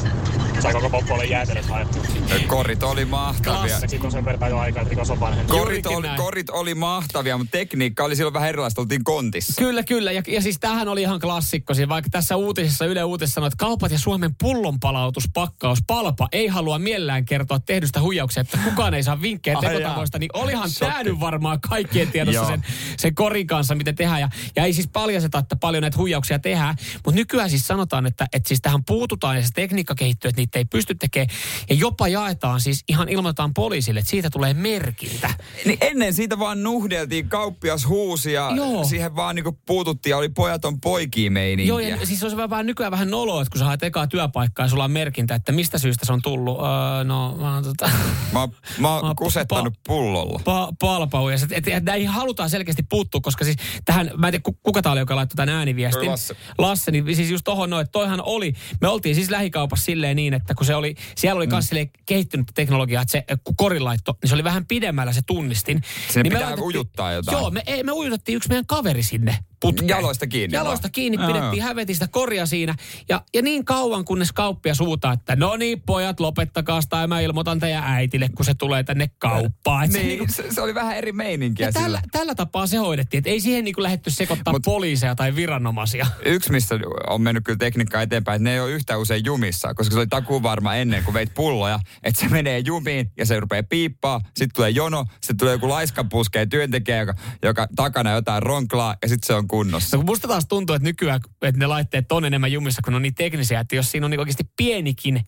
Speaker 4: sai koko poppoille jäätelöt haettua.
Speaker 2: Korit oli mahtavia.
Speaker 4: Sitten on sen verran jo aikaa, että rikos on.
Speaker 2: Korit oli, korit oli mahtavia, mutta tekniikka oli silloin vähän erilaista, oltiin kontissa.
Speaker 3: Kyllä, kyllä. Ja, ja siis tämähän oli ihan klassikko. Siis vaikka tässä uutisessa Yle Uutis sanoi, että kaupat ja Suomen pullonpalautuspakkaus Palpa ei halua mielellään kertoa tehdystä huijauksesta, että kukaan ei saa vinkkejä tekotavoista, niin olihan tämä nyt varmaan kaikkien tiedossa sen, sen korin kanssa, miten tehdään. Ja, ja ei siis paljasteta, että paljon näitä huijauksia tehdään, mutta nykyään siis sanotaan, että, että siis tähän puututaan ja se tekniikka kehittyy, että niitä ei pysty tekemään. Ja jopa jaetaan siis ihan ilmoitetaan poliisille, että siitä tulee merkintä.
Speaker 2: Niin ennen siitä vaan nuhdeltiin, kauppias huusi ja
Speaker 3: Joo.
Speaker 2: siihen vaan niinku puututtiin ja oli pojaton poikia meininkiä.
Speaker 3: Joo, ja siis se on vähän nykyään vähän noloa, että kun sä haet ekaa työpaikkaa ja sulla on merkintä, että mistä syystä se on tullut. Öö, no, mä oon tota...
Speaker 2: Mä, oon- mä oon
Speaker 3: Mä-
Speaker 2: kusettanut
Speaker 3: pa-
Speaker 2: pullolla.
Speaker 3: Pa- palpau. Ja et, et, et, näihin halutaan selkeästi puuttua, koska siis tähän, mä en tiedä ku- kuka tää oli, joka laittoi tämän ääniviestin.
Speaker 2: Toi Lasse.
Speaker 3: Lasse, niin siis just tohon noin, että toihan oli, me oltiin siis lähikaupassa silleen niin, että kun se oli, siellä oli myös mm. kehittynyt teknologia, että se äh, kun korin laitto, niin se oli vähän pidemmällä se tunnistin.
Speaker 2: Sinne
Speaker 3: niin me
Speaker 2: pitää ujuttaa jotain.
Speaker 3: Joo, me, me ujutettiin yksi meidän kaveri sinne putkeen.
Speaker 2: Jaloista kiinni
Speaker 3: Jaloista
Speaker 2: vaan.
Speaker 3: kiinni, pidettiin, sitä korja siinä. Ja, ja niin kauan, kunnes kauppia suutaa, että no niin, pojat, lopettakaa sitä ja mä ilmoitan teidän äitille, kun se tulee tänne kauppaan. Et se niinku-
Speaker 2: Niin, se, se, oli vähän eri meininkiä
Speaker 3: ja
Speaker 2: sillä.
Speaker 3: tällä, tällä tapaa se hoidettiin, että ei siihen niinku lähdetty sekoittaa
Speaker 2: Mut-
Speaker 3: poliiseja tai viranomaisia.
Speaker 2: Yksi, missä on mennyt kyllä tekniikka eteenpäin, että ne ei ole yhtä usein jumissa, koska se oli takuvarma ennen, kun veit pulloja, että se menee jumiin ja se rupeaa piippaa, sitten tulee jono, sitten tulee joku laiskapuskeen työntekijä, joka, joka takana jotain ronklaa ja sitten se on kunnossa.
Speaker 3: No kun musta taas tuntuu, että nykyään että ne laitteet on enemmän jumissa, kun ne on niin teknisiä, että jos siinä on niin oikeasti pienikin,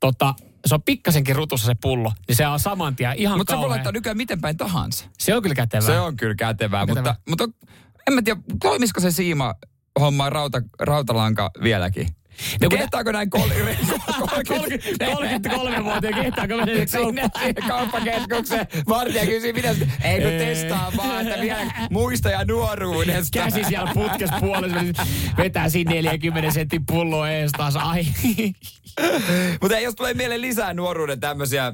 Speaker 3: tota, se on pikkasenkin rutussa se pullo, niin se on saman tien ihan
Speaker 2: Mutta se voi laittaa nykyään miten päin tahansa.
Speaker 3: Se on kyllä kätevää.
Speaker 2: Se on kyllä kätevää,
Speaker 3: Kätevää.
Speaker 2: mutta, mutta en mä tiedä, toimisiko se siima homma rauta, rautalanka vieläkin?
Speaker 3: No kun-
Speaker 2: Kehtaako näin kol-
Speaker 3: 33-vuotiaan kehtaako mennä
Speaker 2: sinne sinne kauppakeskukseen. Martia kysyy, mitä ei kun testaa vaan, että vielä muistoja nuoruudesta.
Speaker 3: Käsi siellä putkes puolessa, vetää siinä 40 sentin pulloa ees taas. Ai.
Speaker 2: Mutta jos tulee mieleen lisää nuoruuden tämmöisiä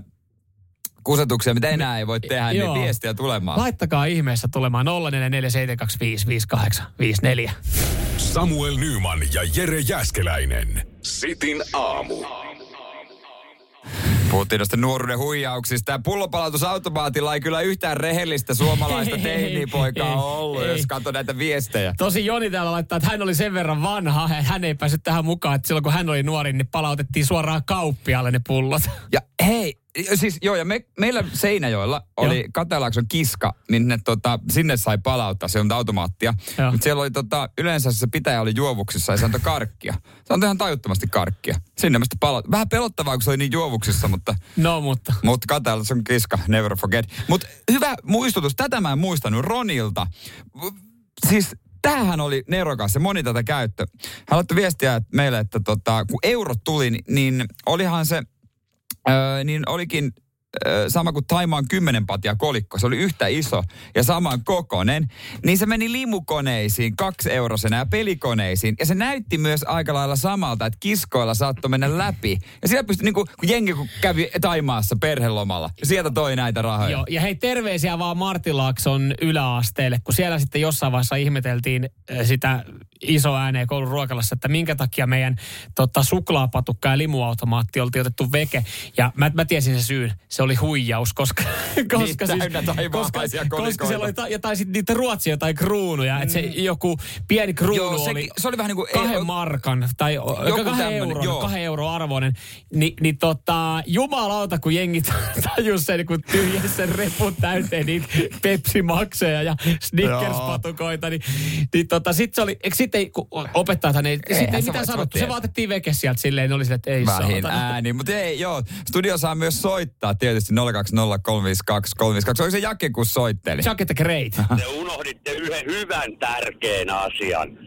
Speaker 2: kusetuksia, mitä enää ei voi tehdä,
Speaker 3: Joo.
Speaker 2: niin viestiä tulemaan.
Speaker 3: Laittakaa ihmeessä tulemaan 0447255854.
Speaker 1: Samuel Nyman ja Jere Jäskeläinen. Sitin aamu.
Speaker 2: Puhuttiin noista nuoruuden huijauksista. Ja pullonpalautusautomaatilla ei kyllä yhtään rehellistä suomalaista
Speaker 3: ei,
Speaker 2: ollut,
Speaker 3: ei.
Speaker 2: jos katsoo näitä viestejä.
Speaker 3: Tosi Joni täällä laittaa, että hän oli sen verran vanha, hän ei päässyt tähän mukaan, että silloin kun hän oli nuori, niin palautettiin suoraan kauppialle ne pullot.
Speaker 2: Ja hei, siis joo, ja me, meillä Seinäjoella oli. Katelaakson kiska, minne tota, sinne sai palauttaa, se on automaattia. Mutta siellä oli tota, yleensä se pitäjä oli juovuksissa ja se antoi karkkia. Se on ihan tajuttomasti karkkia. Sinne sitten palaut- Vähän pelottavaa, kun se oli niin juovuksissa, mutta,
Speaker 3: No mutta.
Speaker 2: mutta Katelaakson kiska, never forget. Mutta hyvä muistutus, tätä mä en muistanut Ronilta. Siis tämähän oli nerokas ja moni tätä käyttö. Hän laittoi viestiä meille, että tota, kun eurot tuli, niin olihan se, öö, niin olikin sama kuin Taimaan kymmenen patia kolikko. Se oli yhtä iso ja saman kokonen. Niin se meni limukoneisiin kaksi eurosena ja pelikoneisiin. Ja se näytti myös aika lailla samalta, että kiskoilla saattoi mennä läpi. Ja siellä pystyi, niin kuin, kun jengi kun kävi Taimaassa perhelomalla, sieltä toi näitä rahoja.
Speaker 3: Joo, ja hei terveisiä vaan Martilaakson yläasteelle, kun siellä sitten jossain vaiheessa ihmeteltiin sitä iso ääneen koulun ruokalassa, että minkä takia meidän tota, suklaapatukka ja limuautomaatti oltiin otettu veke. Ja mä, mä tiesin sen syyn. Se oli huijaus, koska, koska,
Speaker 2: Niin, täynnä
Speaker 3: koska, koska siellä oli, ta, ja tai sitten niitä ruotsia jotain kruunuja. Että se joku pieni kruunu
Speaker 2: Joo, sekin-
Speaker 3: oli,
Speaker 2: se oli vähän niin kuin-
Speaker 3: kahden
Speaker 2: ei-
Speaker 3: markan tai
Speaker 2: Joku
Speaker 3: kahden
Speaker 2: tämmönen,
Speaker 3: euron,
Speaker 2: joo.
Speaker 3: kahden euron arvoinen. Ni, niin tota, jumalauta, kun jengi tajus sen, kun tyhjäsi sen repun täyteen niitä Pepsi-makseja ja Snickers-patukoita, niin, niin tota, sit se oli, eikö sitten kun opettajathan ei,
Speaker 2: Eihän
Speaker 3: sit ei mitään sanottu, se vaan otettiin veke sieltä silleen, ne oli silleen, että ei
Speaker 2: Vähin
Speaker 3: saatana.
Speaker 2: ääni, mutta ei, joo. Studio saa myös soittaa tietysti 020352352. Oliko se Jake, kun soitteli?
Speaker 3: Chuck the Great.
Speaker 5: Te unohditte yhden hyvän tärkeän asian.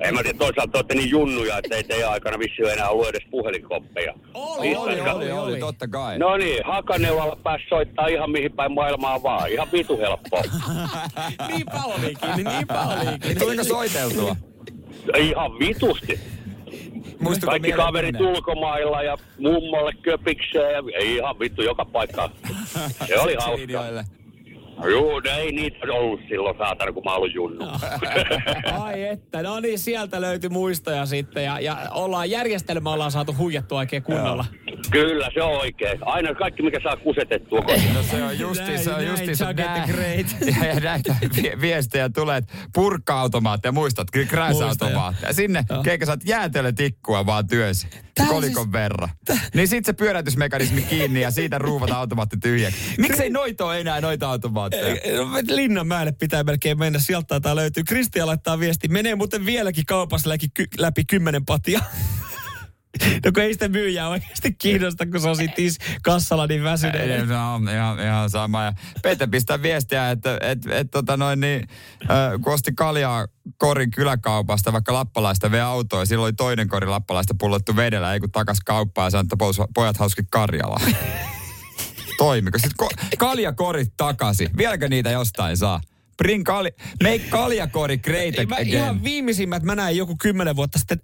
Speaker 5: En mä tiedä, toisaalta te olette niin junnuja, että ei teidän aikana vissi enää ollut edes puhelinkoppeja.
Speaker 3: Oli,
Speaker 2: oli, oli, oli, totta kai.
Speaker 5: No niin, Hakaneuvalla pääsi soittaa ihan mihin päin maailmaa vaan. Ihan vitu helppoa.
Speaker 3: niinpä olikin, niin niinpä olikin.
Speaker 2: Tuliko soiteltua?
Speaker 5: Ihan vitusti.
Speaker 2: Muistuiko
Speaker 5: Kaikki kaverit
Speaker 2: minne?
Speaker 5: ulkomailla ja mummolle köpikseen ja ei ihan vittu joka paikkaan. Se oli hauska. Juu, no ei niitä ollut silloin saatana, kun mä olin junnu.
Speaker 3: Ai että, no niin, sieltä löytyi muistoja sitten ja, ja ollaan, järjestelmä ollaan saatu huijattua oikein kunnolla.
Speaker 5: Kyllä, se on oikein. Aina kaikki, mikä saa kusetettua.
Speaker 2: No se on justi, se on justi
Speaker 3: näin,
Speaker 2: se
Speaker 3: Great.
Speaker 2: Ja, ja näitä vi- viestejä tulee, että purkka-automaatteja, muistat, kyllä kräsautomaatteja. Sinne keikä saat jäätelö tikkua vaan työnsi. Kolikon verran. Niin sit se pyörätysmekanismi kiinni ja siitä ruuvata automaatti tyhjäksi. Miksei noita ole enää noita automaatteja?
Speaker 3: Linnanmäelle pitää melkein mennä, sieltä taitaa löytyy. Kristian laittaa viesti, menee muuten vieläkin kaupassa läpi, läpi kymmenen patia. No kun ei sitä myyjää oikeasti kiinnosta, kun se on siitä is- kassalla niin.
Speaker 2: Se on ihan, ihan sama. Ja Pete pistää viestiä, että et, et, tota noin, niin, äh, kun osti kaljaa korin kyläkaupasta, vaikka lappalaista vei autoa, ja silloin oli toinen kori lappalaista pullottu vedellä, ei kun takas kauppaa ja sanoi, että pojat hauski Karjalaa. Toimiko? Sitten ko- kaljakorit takaisin. Vieläkö niitä jostain saa? Bring kali- make kaljakori great
Speaker 3: Ei, mä
Speaker 2: again.
Speaker 3: ihan viimeisimmät mä näin joku kymmenen vuotta sitten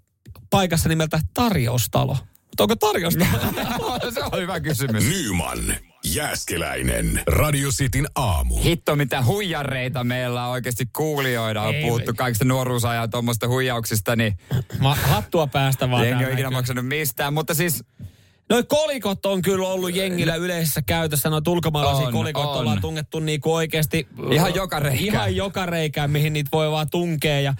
Speaker 3: paikassa nimeltä Tarjoustalo. Mutta onko tarjoustalo?
Speaker 2: se on hyvä kysymys.
Speaker 1: Nyman, Jääskeläinen, Radio Cityn aamu.
Speaker 2: Hitto, mitä huijareita meillä on oikeasti kuulijoida. On
Speaker 3: Ei,
Speaker 2: puhuttu
Speaker 3: me-
Speaker 2: kaikista nuoruusajan tuommoista huijauksista, niin
Speaker 3: Ma, hattua päästä vaan.
Speaker 2: jengi on
Speaker 3: tähän
Speaker 2: ikinä maksanut mistään. Mutta siis
Speaker 3: Noi kolikot on kyllä ollut jengillä yleisessä käytössä. Noita ulkomaalaisia
Speaker 2: On,
Speaker 3: kolikot
Speaker 2: on.
Speaker 3: ollaan tungettu niinku oikeasti...
Speaker 2: Ihan joka reikään.
Speaker 3: Ihan joka reikään, mihin niitä voi vaan tunkea ja,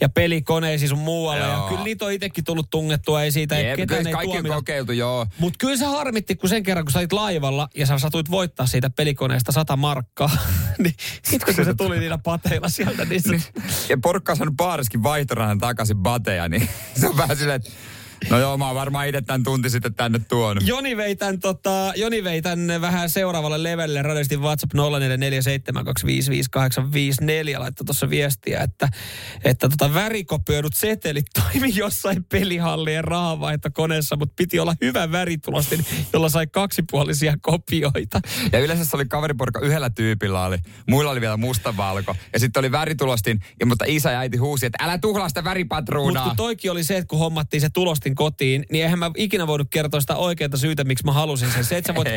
Speaker 3: ja pelikoneisiin sun muualle. Ja
Speaker 2: Joo.
Speaker 3: kyllä niitä on itsekin tullut tungettua, ei siitä ei
Speaker 2: Jep,
Speaker 3: ketään
Speaker 2: kyllä
Speaker 3: ei
Speaker 2: kaikki on
Speaker 3: tuomita.
Speaker 2: kokeiltu, joo.
Speaker 3: Mutta kyllä se harmitti, kun sen kerran, kun sä olit laivalla ja sä satuit voittaa siitä pelikoneesta sata markkaa, niin sitten kun se tuli niillä pateilla sieltä, niin se,
Speaker 2: Ja porukka on saanut baariskin vaihtorahan takaisin bateja, niin se on vähän silleen, että no joo, mä oon varmaan itse tämän tunti sitten tänne tuonut.
Speaker 3: Joni vei tän, tota, Joni vei tän vähän seuraavalle levelille. Radistin WhatsApp 0447255854 laittoi tuossa viestiä, että, että tota värikopioidut setelit toimi jossain pelihallien rahavaihtokoneessa, mutta piti olla hyvä väritulostin, jolla sai kaksipuolisia kopioita.
Speaker 2: Ja yleensä se oli kaveriporukka yhdellä tyypillä oli. Muilla oli vielä mustavalko. Ja sitten oli väritulostin, ja, mutta isä ja äiti huusi, että älä tuhlaa sitä
Speaker 3: Mutta
Speaker 2: väripatruunaa.
Speaker 3: kun toikin oli se, että kun hommattiin se tulostin kotiin, niin eihän mä ikinä voinut kertoa sitä oikeaa syytä, miksi mä halusin sen. Se, että sä voit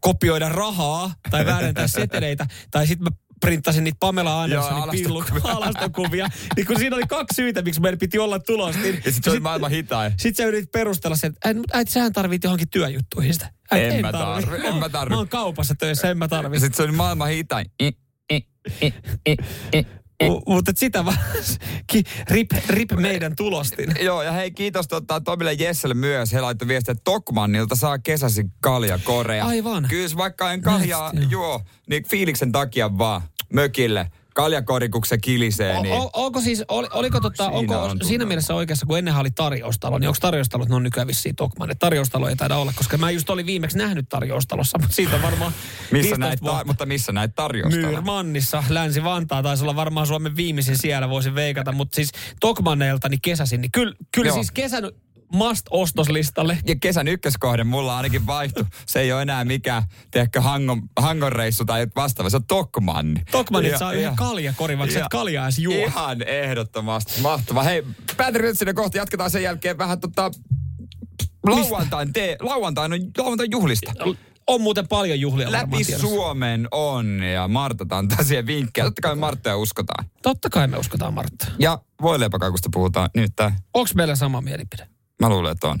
Speaker 3: kopioida rahaa tai väärentää seteleitä, tai sitten mä printtasin niitä Pamela Andersonin
Speaker 2: Joo,
Speaker 3: pilluk
Speaker 2: alastokuvia.
Speaker 3: niin kun siinä oli kaksi syytä, miksi meillä piti olla tulostin.
Speaker 2: Ja sitten se oli maailman hitain.
Speaker 3: Sitten sä yritit perustella sen, että äiti, äiti sähän tarvit johonkin työjuttuihin sitä. Äiti,
Speaker 2: En mä tarvi, en mä tarvi.
Speaker 3: Mä oon kaupassa töissä, en mä tarvi.
Speaker 2: sitten se oli maailman hitain. I, i, i.
Speaker 3: M- Mutta sitä vaan, ki- rip, rip meidän tulostin.
Speaker 2: Joo, ja hei, kiitos tota, Tomille Jesselle myös. He laittoi viestiä, että Tokmannilta saa kesäsi kalja korea.
Speaker 3: Aivan.
Speaker 2: Kyllä, vaikka en kaljaa
Speaker 3: Näet, joo.
Speaker 2: juo, niin fiiliksen takia vaan mökille. Kaljakori, kun se kilisee, niin...
Speaker 3: O, o, onko siis, oli, oliko tota,
Speaker 2: Siinä
Speaker 3: onko
Speaker 2: on
Speaker 3: siinä
Speaker 2: tunnelma.
Speaker 3: mielessä oikeassa, kun ennenhän oli tarjoustalo, niin onko tarjoustalot, ne on nykyään vissiin Tokman, että tarjoustalo ei taida olla, koska mä just olin viimeksi nähnyt tarjoustalossa, mutta siitä varmaan
Speaker 2: missä
Speaker 3: 15
Speaker 2: näitä,
Speaker 3: vuotta.
Speaker 2: mutta missä näitä tarjousta?
Speaker 3: Myyrmannissa, Länsi-Vantaa, taisi olla varmaan Suomen viimeisin siellä, voisin veikata, mutta siis Tokmanneilta niin kesäsin, niin kyllä, kyllä
Speaker 2: Joo.
Speaker 3: siis kesän must-ostoslistalle.
Speaker 2: Ja kesän ykköskohde mulla ainakin vaihtu. Se ei ole enää mikään, tehkö Hangon, Hangon reissu tai vastaava. Se on Tokmanni.
Speaker 3: Tokmanit
Speaker 2: Ja-
Speaker 3: saa yhden kaljakori, vaikka et kaljaa juo.
Speaker 2: Ihan ehdottomasti. Mahtava. Hei, Pääteri Rytsinen kohti jatketaan sen jälkeen vähän tota... Lauantain, tee, lauantain on lauantain juhlista.
Speaker 3: On muuten paljon juhlia
Speaker 2: Läpi. Suomen on ja Marta antaa siihen vinkkejä. Totta kai Marttaa uskotaan.
Speaker 3: Totta kai me uskotaan Martta.
Speaker 2: Ja voileipäkakusta puhutaan nyt.
Speaker 3: Onks meillä sama mielipide?
Speaker 2: Mä luulen, että on.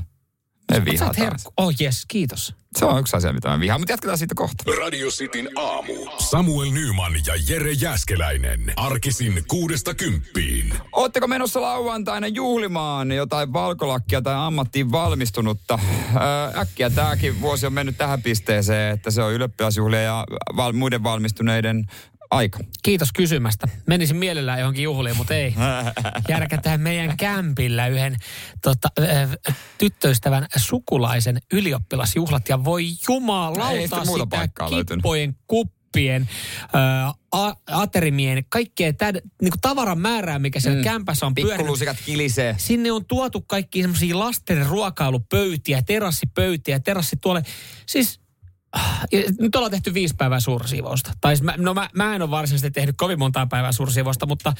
Speaker 2: Me vihataan.
Speaker 3: herkku. Oh yes, kiitos.
Speaker 2: Se on yksi asia, mitä mä vihaan, mutta jatketaan siitä kohta.
Speaker 1: Radio Cityn aamu. Samuel Nyman ja Jere Jäskeläinen. Arkisin kuudesta kymppiin.
Speaker 2: Ootteko menossa lauantaina juhlimaan jotain valkolakkia tai ammattiin valmistunutta? Öö, äkkiä tämäkin vuosi on mennyt tähän pisteeseen, että se on ylioppilasjuhlia ja val- muiden valmistuneiden aika.
Speaker 3: Kiitos kysymästä. Menisin mielellään johonkin juhliin, mutta ei. Järkätään meidän kämpillä yhden tota, äh, tyttöystävän sukulaisen ylioppilasjuhlat. Ja voi jumalauta sitä kippojen, kuppien, äh, a- aterimien, kaikkea täd, niin tavaran määrää, mikä siellä mm. kämpässä on pyörinyt.
Speaker 2: Pikkulusikat kilisee.
Speaker 3: Sinne on tuotu kaikki semmoisia lasten ruokailupöytiä, terassipöytiä, terassituole. Siis ah, ja nyt ollaan tehty viisi päivää suursiivousta. Tai siis no mä, mä en ole varsinaisesti tehnyt kovin montaa päivää suursiivousta, mutta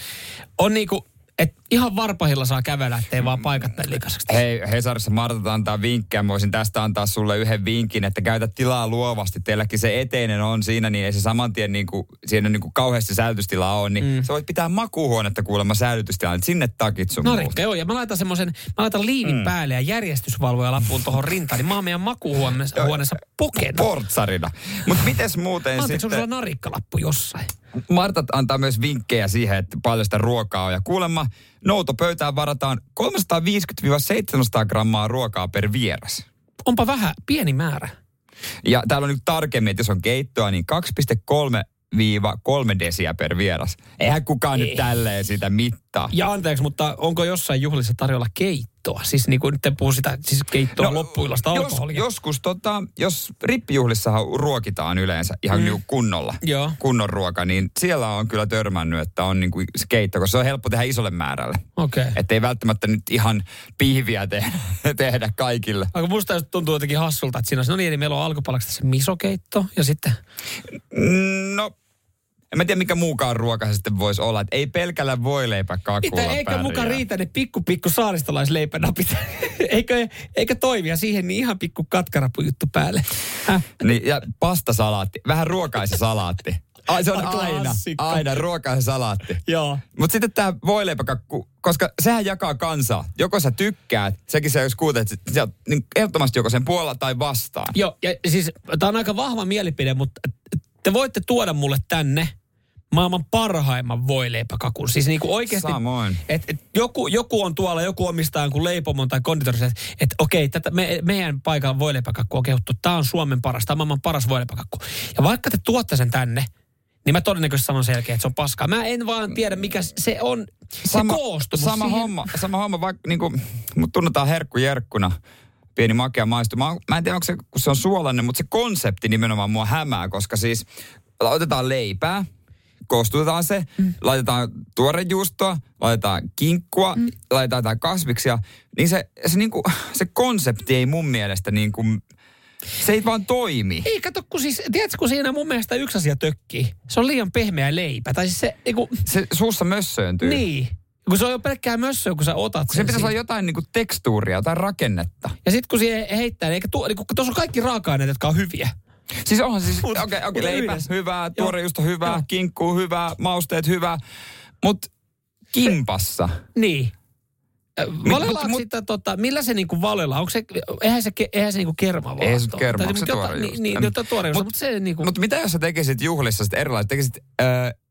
Speaker 3: on niinku, että ihan varpahilla saa kävellä, ettei vaan paikat mene.
Speaker 2: Hei, Hesarissa Marta antaa vinkkejä. Mä voisin tästä antaa sulle yhden vinkin, että käytä tilaa luovasti. Teilläkin se eteinen on siinä, niin ei se saman tien niin kuin, siinä niin kuin kauheasti säilytystilaa on. Niin mm. sä voit pitää makuuhuonetta kuulemma säilytystilaa, niin sinne takit sun
Speaker 3: No rikka, joo. Ja mä laitan semmoisen, mä laitan liivin mm. päälle ja järjestysvalvojalapun tuohon rintaan, niin mä oon meidän makuuhuoneessa huoneessa pokena.
Speaker 2: Portsarina. Mutta mites muuten
Speaker 3: Anteeksi,
Speaker 2: sitten...
Speaker 3: sulla narikkalappu jossain?
Speaker 2: Marta antaa myös vinkkejä siihen, että paljon sitä ruokaa on. Ja kuulemma noutopöytään varataan 350-700 grammaa ruokaa per vieras.
Speaker 3: Onpa vähän, pieni määrä.
Speaker 2: Ja täällä on nyt tarkemmin, että jos on keittoa, niin 2,3 desiä per vieras. Eihän kukaan
Speaker 3: Ei.
Speaker 2: nyt tälleen sitä mittaa.
Speaker 3: Ja anteeksi, mutta onko jossain juhlissa tarjolla keittoa? Siis niin kuin nyt puhuu sitä, siis keittoa no, loppuillasta
Speaker 2: jos,
Speaker 3: alkoholia.
Speaker 2: joskus, tota, jos rippijuhlissahan ruokitaan yleensä ihan mm. niinku kunnolla,
Speaker 3: Joo.
Speaker 2: kunnon ruoka, niin siellä on kyllä törmännyt, että on niinku se keitto, koska se on helppo tehdä isolle määrälle.
Speaker 3: Okei. Okay.
Speaker 2: Että ei välttämättä nyt ihan pihviä te- tehdä kaikille.
Speaker 3: Aika musta tuntuu jotenkin hassulta, että siinä on, no niin, eli meillä on alkupalaksi se misokeitto ja sitten,
Speaker 2: No, en mä tiedä mikä muukaan ruoka se sitten voisi olla. Että ei pelkällä voileipäkakulla
Speaker 3: Mitä, eikä
Speaker 2: pärjää.
Speaker 3: mukaan riitä ne pikku pikku saaristolaisleipänapit. eikö, eikä toimia siihen niin ihan pikku katkarapu juttu päälle. Häh?
Speaker 2: Niin, ja pastasalaatti. Vähän ruokaisa salaatti. Ai, se on aina, aina ruokaisa salaatti.
Speaker 3: Joo.
Speaker 2: Mutta sitten tämä voileipäkakku, koska sehän jakaa kansaa. Joko sä tykkäät, sekin se jos että sä niin ehdottomasti joko sen puolella tai vastaan.
Speaker 3: Joo, ja siis tämä on aika vahva mielipide, mutta te voitte tuoda mulle tänne maailman parhaimman voileipäkakun. Siis niinku oikeasti,
Speaker 2: Samoin.
Speaker 3: et, et joku, joku on tuolla, joku omistaa jonkun leipomon tai konditorissa, että et, okei, tätä, me, meidän paikalla voileipäkakku on kehuttu. Tämä on Suomen paras, tämä on maailman paras voileipäkakku. Ja vaikka te tuotte sen tänne, niin mä todennäköisesti sanon selkeä, että se on paskaa. Mä en vaan tiedä, mikä se on, se koostumus.
Speaker 2: sama
Speaker 3: siihen-
Speaker 2: homma, sama homma, vaikka niinku, mut tunnetaan herkkujerkkuna, pieni makea maistu. Mä, mä en tiedä, onko se, kun se on suolainen, mutta se konsepti nimenomaan mua hämää, koska siis otetaan leipää, koostutetaan se, mm. laitetaan tuorejuustoa, laitetaan kinkkua, mm. laitetaan jotain kasviksia, niin se, se, niinku, se konsepti ei mun mielestä niinku, se ei vaan toimi.
Speaker 3: Ei, kato, kun siis, tiedätkö, kun siinä mun mielestä yksi asia tökkii. Se on liian pehmeä leipä. Tai siis se, niinku,
Speaker 2: Se suussa mössööntyy.
Speaker 3: niin. Kun se on jo pelkkää mössöä, kun sä otat
Speaker 2: Kun se
Speaker 3: sen
Speaker 2: pitäisi
Speaker 3: siitä.
Speaker 2: olla jotain niinku tekstuuria, jotain rakennetta.
Speaker 3: Ja sitten kun siihen heittää, niin eikä tuo, niin kun tuossa on kaikki raaka-aineet, jotka on hyviä.
Speaker 2: Siis onhan siis,
Speaker 3: Mut-
Speaker 2: okei, okay,
Speaker 3: mut
Speaker 2: okay, leipä
Speaker 3: yhdessä.
Speaker 2: hyvää, tuorejuusto hyvää,
Speaker 3: Joo.
Speaker 2: kinkku hyvää, mausteet hyvää, mutta kimpassa.
Speaker 3: Niin. Valellaanko
Speaker 2: mut- mut-
Speaker 3: sitä, tota, millä se niinku valella? Onko se, eihän se, eihän se niinku kerma vaan.
Speaker 2: Ei se kerma,
Speaker 3: Tai
Speaker 2: onko se
Speaker 3: niinku jota-
Speaker 2: tuorejuusto?
Speaker 3: Niin, niin tuorejuusto,
Speaker 2: Mut-
Speaker 3: mutta se niinku...
Speaker 2: Mutta mitä jos sä tekisit juhlissa sitten erilaiset, tekisit ö,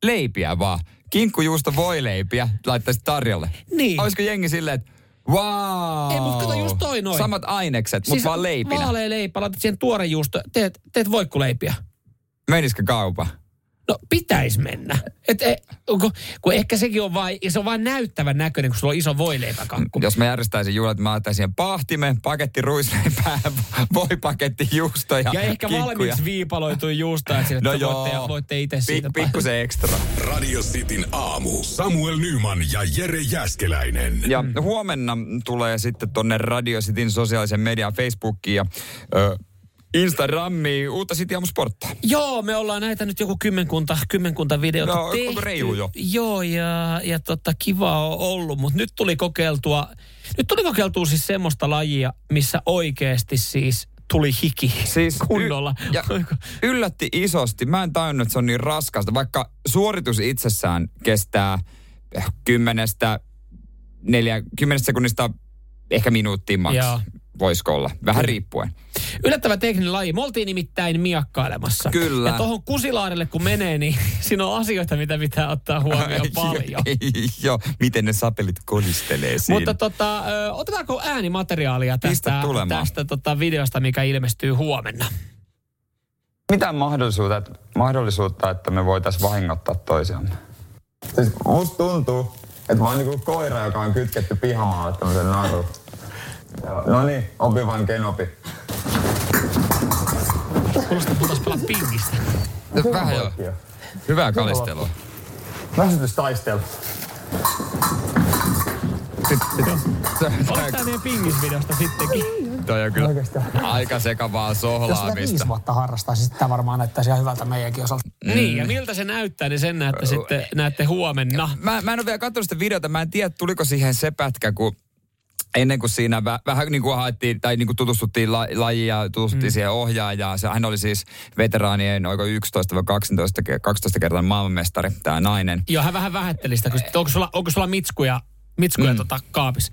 Speaker 2: leipiä vaan, kinkkujuusto voileipiä, laittaisit tarjolle.
Speaker 3: Niin.
Speaker 2: Olisiko jengi silleen, että wow.
Speaker 3: Ei, mut kato just toi noin.
Speaker 2: Samat ainekset,
Speaker 3: siis
Speaker 2: mutta vaan leipinä.
Speaker 3: Vaalea leipä, laitat siihen tuorejuusto, teet, teet voikkuleipiä.
Speaker 2: Menisikö kaupa?
Speaker 3: No pitäisi mennä. Et, e, kun, kun ehkä sekin on vain, se on vain näyttävän näköinen, kun sulla on iso voileipäkakku.
Speaker 2: Jos mä järjestäisin juhlat, mä laittaisin siihen pahtimen, paketti ruisleipää, voipaketti juustoja,
Speaker 3: Ja ehkä
Speaker 2: kinkkuja.
Speaker 3: valmiiksi viipaloituu juusta, että
Speaker 2: No joo.
Speaker 3: voitte, voitte itse
Speaker 2: Pik,
Speaker 3: siitä.
Speaker 2: pikkusen ekstra.
Speaker 1: Radio Cityn aamu. Samuel Nyman ja Jere Jäskeläinen.
Speaker 2: Ja huomenna tulee sitten tonne Radio Cityn sosiaalisen median Facebookiin ja ö, Instagramiin uutta City Aamu Sporttia.
Speaker 3: Joo, me ollaan näitä nyt joku kymmenkunta, kymmenkunta videota
Speaker 2: Joo,
Speaker 3: tehty.
Speaker 2: reilu jo?
Speaker 3: Joo, ja, ja tota, kiva on ollut, mutta nyt tuli kokeiltua, nyt tuli kokeiltua siis semmoista lajia, missä oikeasti siis tuli hiki
Speaker 2: Siis
Speaker 3: kunnolla.
Speaker 2: Y- ja yllätti isosti. Mä en tajunnut, että se on niin raskasta, vaikka suoritus itsessään kestää kymmenestä, neljä, kymmenestä sekunnista ehkä minuuttiin maks. Voisiko olla? Vähän riippuen.
Speaker 3: Yllättävä tekninen laji. Me oltiin nimittäin miakkailemassa.
Speaker 2: Kyllä.
Speaker 3: Ja tuohon Kusilaarelle kun menee, niin siinä on asioita, mitä pitää ottaa huomioon paljon.
Speaker 2: Joo, miten ne sapelit kolistelee siinä.
Speaker 3: Mutta tota, ö, otetaanko äänimateriaalia tästä, tästä tota videosta, mikä ilmestyy huomenna?
Speaker 2: mitään mahdollisuutta, että, mahdollisuutta, että me voitaisiin vahingoittaa toisiamme. Siis musta tuntuu, että mä oon niinku koira, joka on kytketty pihamaalle tämmöisen naruun. No niin, opi vain kenopi.
Speaker 3: Kuulostaa, että tultaisiin pelaa pingistä.
Speaker 2: Vähän joo. Hyvää kalistelua.
Speaker 6: Väsytystaistelu.
Speaker 3: Oliko tämä meidän pingisvideosta sittenkin?
Speaker 2: Toi on kyllä aika sekavaa
Speaker 6: Jos sitä
Speaker 2: sohlaamista.
Speaker 6: viisi vuotta harrastaisi, sitten tämä varmaan näyttäisi ihan hyvältä meidänkin osalta.
Speaker 3: Mm. Niin, ja miltä se näyttää, niin sen näette sitten näette huomenna.
Speaker 2: Mä, mä en ole vielä katsonut sitä videota, mä en tiedä tuliko siihen se pätkä, kun ennen kuin siinä vä, vähän niin kuin haettiin, tai niin kuin tutustuttiin la, lajiin ja tutustuttiin mm. siihen ohjaajaan. Se, hän oli siis veteraanien, oiko 11 vai 12, ke- 12 kertaa maailmanmestari, tämä nainen.
Speaker 3: Joo, hän vähän vähätteli sitä, kysyt, onko sulla, onko sulla mitskuja, mitskuja mm. tota, kaapissa.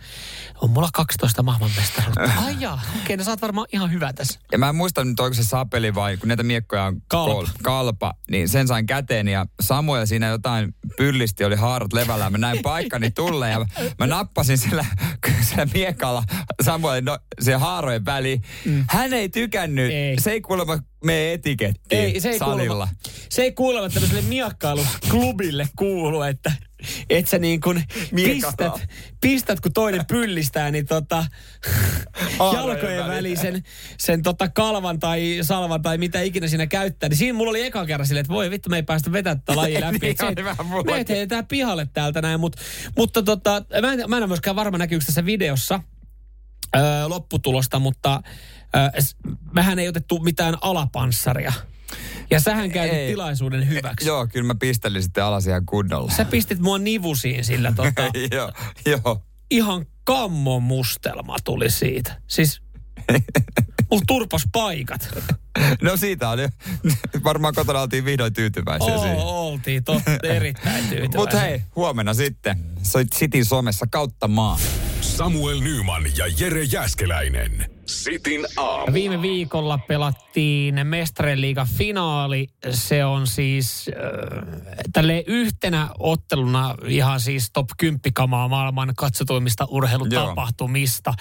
Speaker 3: On mulla 12 maailmanmestaruutta. Ai jaa, okei, no sä oot varmaan ihan hyvä tässä.
Speaker 2: Ja mä en muista nyt, onko se sapeli vai kun näitä miekkoja on
Speaker 3: Kalpa.
Speaker 2: kol- kalpa, niin sen sain käteen ja Samuel siinä jotain pyllisti, oli haarat levällä. Mä näin paikkani tulle ja mä nappasin sillä, sillä miekalla Samuelin no, se haarojen väliin. Mm. Hän ei tykännyt.
Speaker 3: Ei.
Speaker 2: Se ei kuulemma mene etikettiin
Speaker 3: Ei, se ei
Speaker 2: salilla.
Speaker 3: kuulemma, se ei kuulemma tämmöiselle miakkailuklubille kuulu, että et sä niin kuin pistät, pistät, kun toinen pyllistää, niin tota, jalkojen
Speaker 2: väliin.
Speaker 3: sen, sen tota kalvan tai salvan tai mitä ikinä siinä käyttää. Niin siinä mulla oli eka kerran silleen, että voi vittu, me ei päästä vetämään tätä lajia läpi.
Speaker 2: Niin
Speaker 3: se- me heitetään pihalle täältä näin, mut, mutta tota, mä, en, mä en ole myöskään varma näkyykö tässä videossa öö, lopputulosta, mutta öö, mehän ei otettu mitään alapanssaria. Ja sähän käytit
Speaker 2: Ei.
Speaker 3: tilaisuuden hyväksi.
Speaker 2: Joo, kyllä mä pistelin sitten alas ihan kunnolla.
Speaker 3: Sä pistit mua nivusiin sillä tota,
Speaker 2: joo, joo.
Speaker 3: ihan kammon mustelma tuli siitä. Siis mulla turpas paikat.
Speaker 2: No siitä oli. Varmaan kotona oltiin vihdoin tyytyväisiä siihen.
Speaker 3: Oo, oltiin totta, erittäin tyytyväisiä.
Speaker 2: Mutta hei, huomenna sitten. Soit Cityn somessa kautta maa.
Speaker 1: Samuel Nyman ja Jere Jäskeläinen. Sitin aamu.
Speaker 3: Viime viikolla pelattiin Mestarien liigan finaali. Se on siis äh, tälle yhtenä otteluna ihan siis top 10 kamaa maailman katsotuimmista urheilutapahtumista.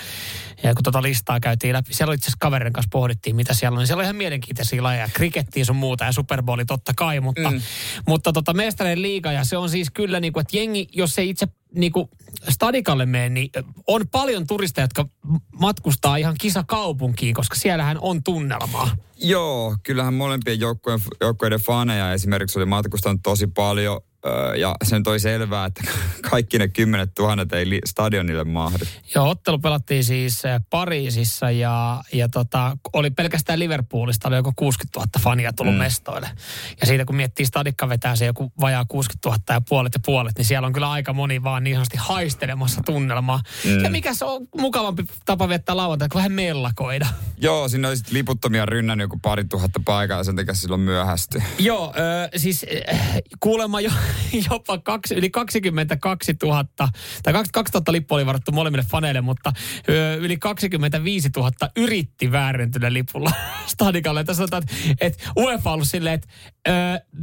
Speaker 3: Ja kun tota listaa käytiin läpi, siellä oli itse asiassa kaverin kanssa pohdittiin, mitä siellä on. Niin siellä oli ihan mielenkiintoisia lajeja. Krikettiä sun muuta ja Super Bowli totta kai, mutta, mm. mutta tota Mestarien liiga ja se on siis kyllä niin kuin, että jengi, jos ei itse niin kuin stadikalle mene, niin on paljon turisteja, jotka matkustaa ihan kisakaupunkiin, koska siellähän on tunnelmaa.
Speaker 2: Joo, kyllähän molempien joukkueen, joukkueiden faneja esimerkiksi oli matkustanut tosi paljon. Ja sen toi selvää, että kaikki ne kymmenet tuhannet ei li- stadionille mahdu.
Speaker 3: Joo, ottelu pelattiin siis Pariisissa ja, ja tota, oli pelkästään Liverpoolista, oli joku 60 000 fania tullut mm. mestoille. Ja siitä kun miettii stadikka vetää se joku vajaa 60 000 ja puolet ja puolet, niin siellä on kyllä aika moni vaan niin sanotusti haistelemassa tunnelmaa. Mm. Ja mikä se on mukavampi tapa viettää lauantai, kuin vähän mellakoida.
Speaker 2: Joo, siinä oli liputtomia rynnännyt joku pari tuhatta paikalla, sen takia silloin myöhästy.
Speaker 3: Joo, ö, siis äh, kuulemma jo, jopa kaksi, yli 22 000, tai 22 000 lippua oli varattu molemmille faneille, mutta yli 25 000 yritti väärentyneellä lipulla stadikalle. Tässä sanotaan, että UEFA on ollut silleen, että öö,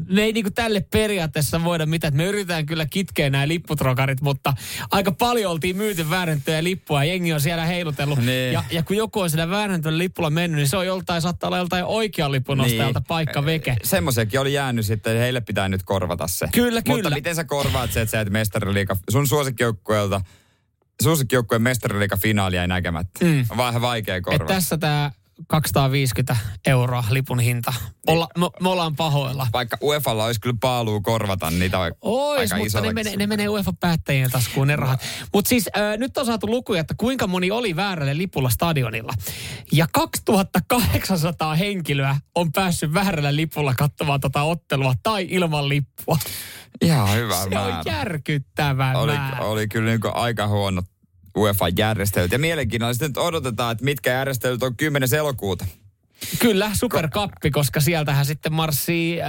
Speaker 3: me ei niinku tälle periaatteessa voida mitään. Me yritetään kyllä kitkeä nämä lipputrokarit, mutta aika paljon oltiin myyty väärentöjä lippua. Jengi on siellä heilutellut.
Speaker 2: Niin.
Speaker 3: Ja, ja kun joku on siellä väärentöllä lippulla mennyt, niin se on joltain, saattaa olla joltain oikean lipun nostajalta
Speaker 2: Niin.
Speaker 3: paikka veke.
Speaker 2: Semmoisiakin oli jäänyt sitten, heille pitää nyt korvata se.
Speaker 3: Kyllä,
Speaker 2: Mutta
Speaker 3: kyllä.
Speaker 2: miten sä korvaat se, että sä et mestariliiga, sun suosikkijoukkueelta, suosikkijoukkueen mestariliiga finaalia ei näkemättä.
Speaker 3: Mm.
Speaker 2: On vähän vaikea
Speaker 3: Et
Speaker 2: korvata.
Speaker 3: tässä tämä 250 euroa lipun hinta. Olla, me, me ollaan pahoilla.
Speaker 2: Vaikka UEFalla olisi kyllä paaluu korvata niitä aika
Speaker 3: Ois, mutta ne menee, ne menee UEFA-päättäjien taskuun ne rahat. Mutta siis äh, nyt on saatu lukuja, että kuinka moni oli väärälle lipulla stadionilla. Ja 2800 henkilöä on päässyt väärällä lipulla katsomaan tota ottelua tai ilman lippua.
Speaker 2: Ihan hyvä
Speaker 3: Se
Speaker 2: määrä.
Speaker 3: on järkyttävä
Speaker 2: oli,
Speaker 3: määrä.
Speaker 2: oli kyllä niin aika huono UEFA-järjestelyt. Ja mielenkiintoista nyt odotetaan, että mitkä järjestelyt on 10. elokuuta.
Speaker 3: Kyllä, superkappi, koska sieltähän sitten marssii äh,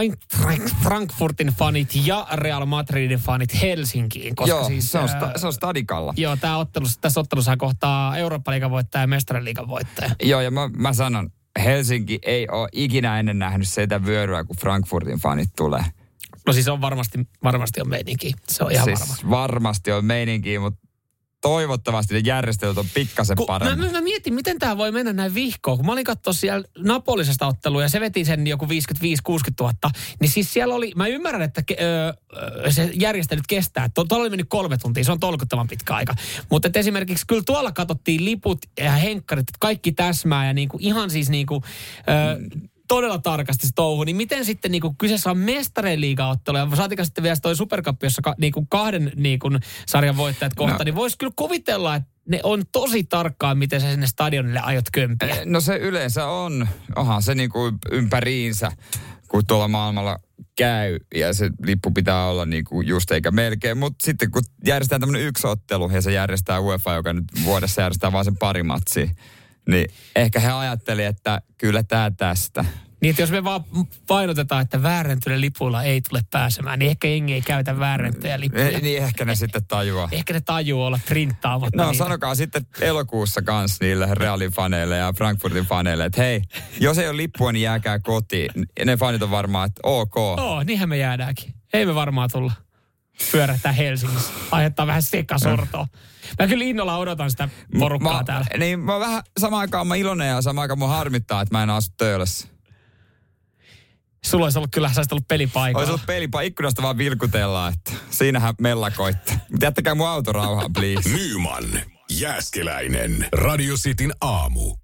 Speaker 3: Eintracht Frankfurtin fanit ja Real Madridin fanit Helsinkiin. Koska
Speaker 2: Joo,
Speaker 3: siis,
Speaker 2: se, on
Speaker 3: äh,
Speaker 2: sta, se on stadikalla.
Speaker 3: Joo, tää ottelussa, tässä ottelussa kohtaa Eurooppa-liigan voittaja ja Mestariliigan voittaja.
Speaker 2: Joo, ja mä, mä sanon, Helsinki ei ole ikinä ennen nähnyt sitä vyöryä, kun Frankfurtin fanit tulee.
Speaker 3: No siis on varmasti, varmasti on meininki. Se on ihan
Speaker 2: siis
Speaker 3: varma.
Speaker 2: varmasti on meininkiä, mutta toivottavasti ne järjestelyt on pikkasen
Speaker 3: mä,
Speaker 2: paremmin.
Speaker 3: mä, mä, mietin, miten tämä voi mennä näin vihkoon. Kun mä olin katsoa siellä Napolisesta ottelua ja se veti sen joku 55-60 000, niin siis siellä oli, mä ymmärrän, että ke, ö, se järjestelyt kestää. Tuo oli mennyt kolme tuntia, se on tolkuttoman pitkä aika. Mutta esimerkiksi kyllä tuolla katsottiin liput ja henkkarit, että kaikki täsmää ja niinku, ihan siis niinku, ö, todella tarkasti se touhu, niin miten sitten niinku kyseessä on mestareen liigaottelu ja saatika sitten vielä toi superkappi, jossa ka, niinku kahden niinku sarjan voittajat kohta,
Speaker 2: No.
Speaker 3: niin voisi kyllä kuvitella, että ne on tosi tarkkaan, miten sä sinne stadionille aiot kömpiä.
Speaker 2: No se yleensä on, onhan se niinku ympäriinsä, kun tuolla maailmalla käy ja se lippu pitää olla niinku just eikä melkein. Mutta sitten kun järjestetään tämmöinen yksi ottelu ja se järjestää UEFA, joka nyt vuodessa järjestää vain sen pari matsia, niin ehkä he ajatteli, että kyllä tämä tästä.
Speaker 3: Niin, jos me vaan painotetaan, että väärentyneillä lipuilla ei tule pääsemään, niin ehkä jengi ei käytä väärentyjä lippuja.
Speaker 2: Eh, niin ehkä ne sitten tajuaa.
Speaker 3: Ehkä ne tajuu olla printtaamatta
Speaker 2: No
Speaker 3: niitä.
Speaker 2: sanokaa sitten elokuussa kans niille Realin faneille ja Frankfurtin faneille, että hei, jos ei ole lippua, niin jääkää kotiin. Ne fanit on varmaan, että ok.
Speaker 3: Joo, niinhän me jäädäänkin. Ei me varmaan tulla pyörähtää Helsingissä. Aiheuttaa vähän sekasortoa. Mä kyllä innolla odotan sitä porukkaa
Speaker 2: mä,
Speaker 3: täällä.
Speaker 2: Niin mä vähän samaan aikaan mä iloinen ja samaan aikaan mun harmittaa, että mä en asu Töölössä.
Speaker 3: Sulla olisi ollut kyllä, sä olisit ollut
Speaker 2: Olisi
Speaker 3: pelipaikalla.
Speaker 2: ollut pelipa ikkunasta vaan vilkutellaan, että siinähän mellakoitte. Mutta jättäkää mun auto rauhaan, please.
Speaker 1: Nyman, Jääskeläinen, Radio Cityn aamu.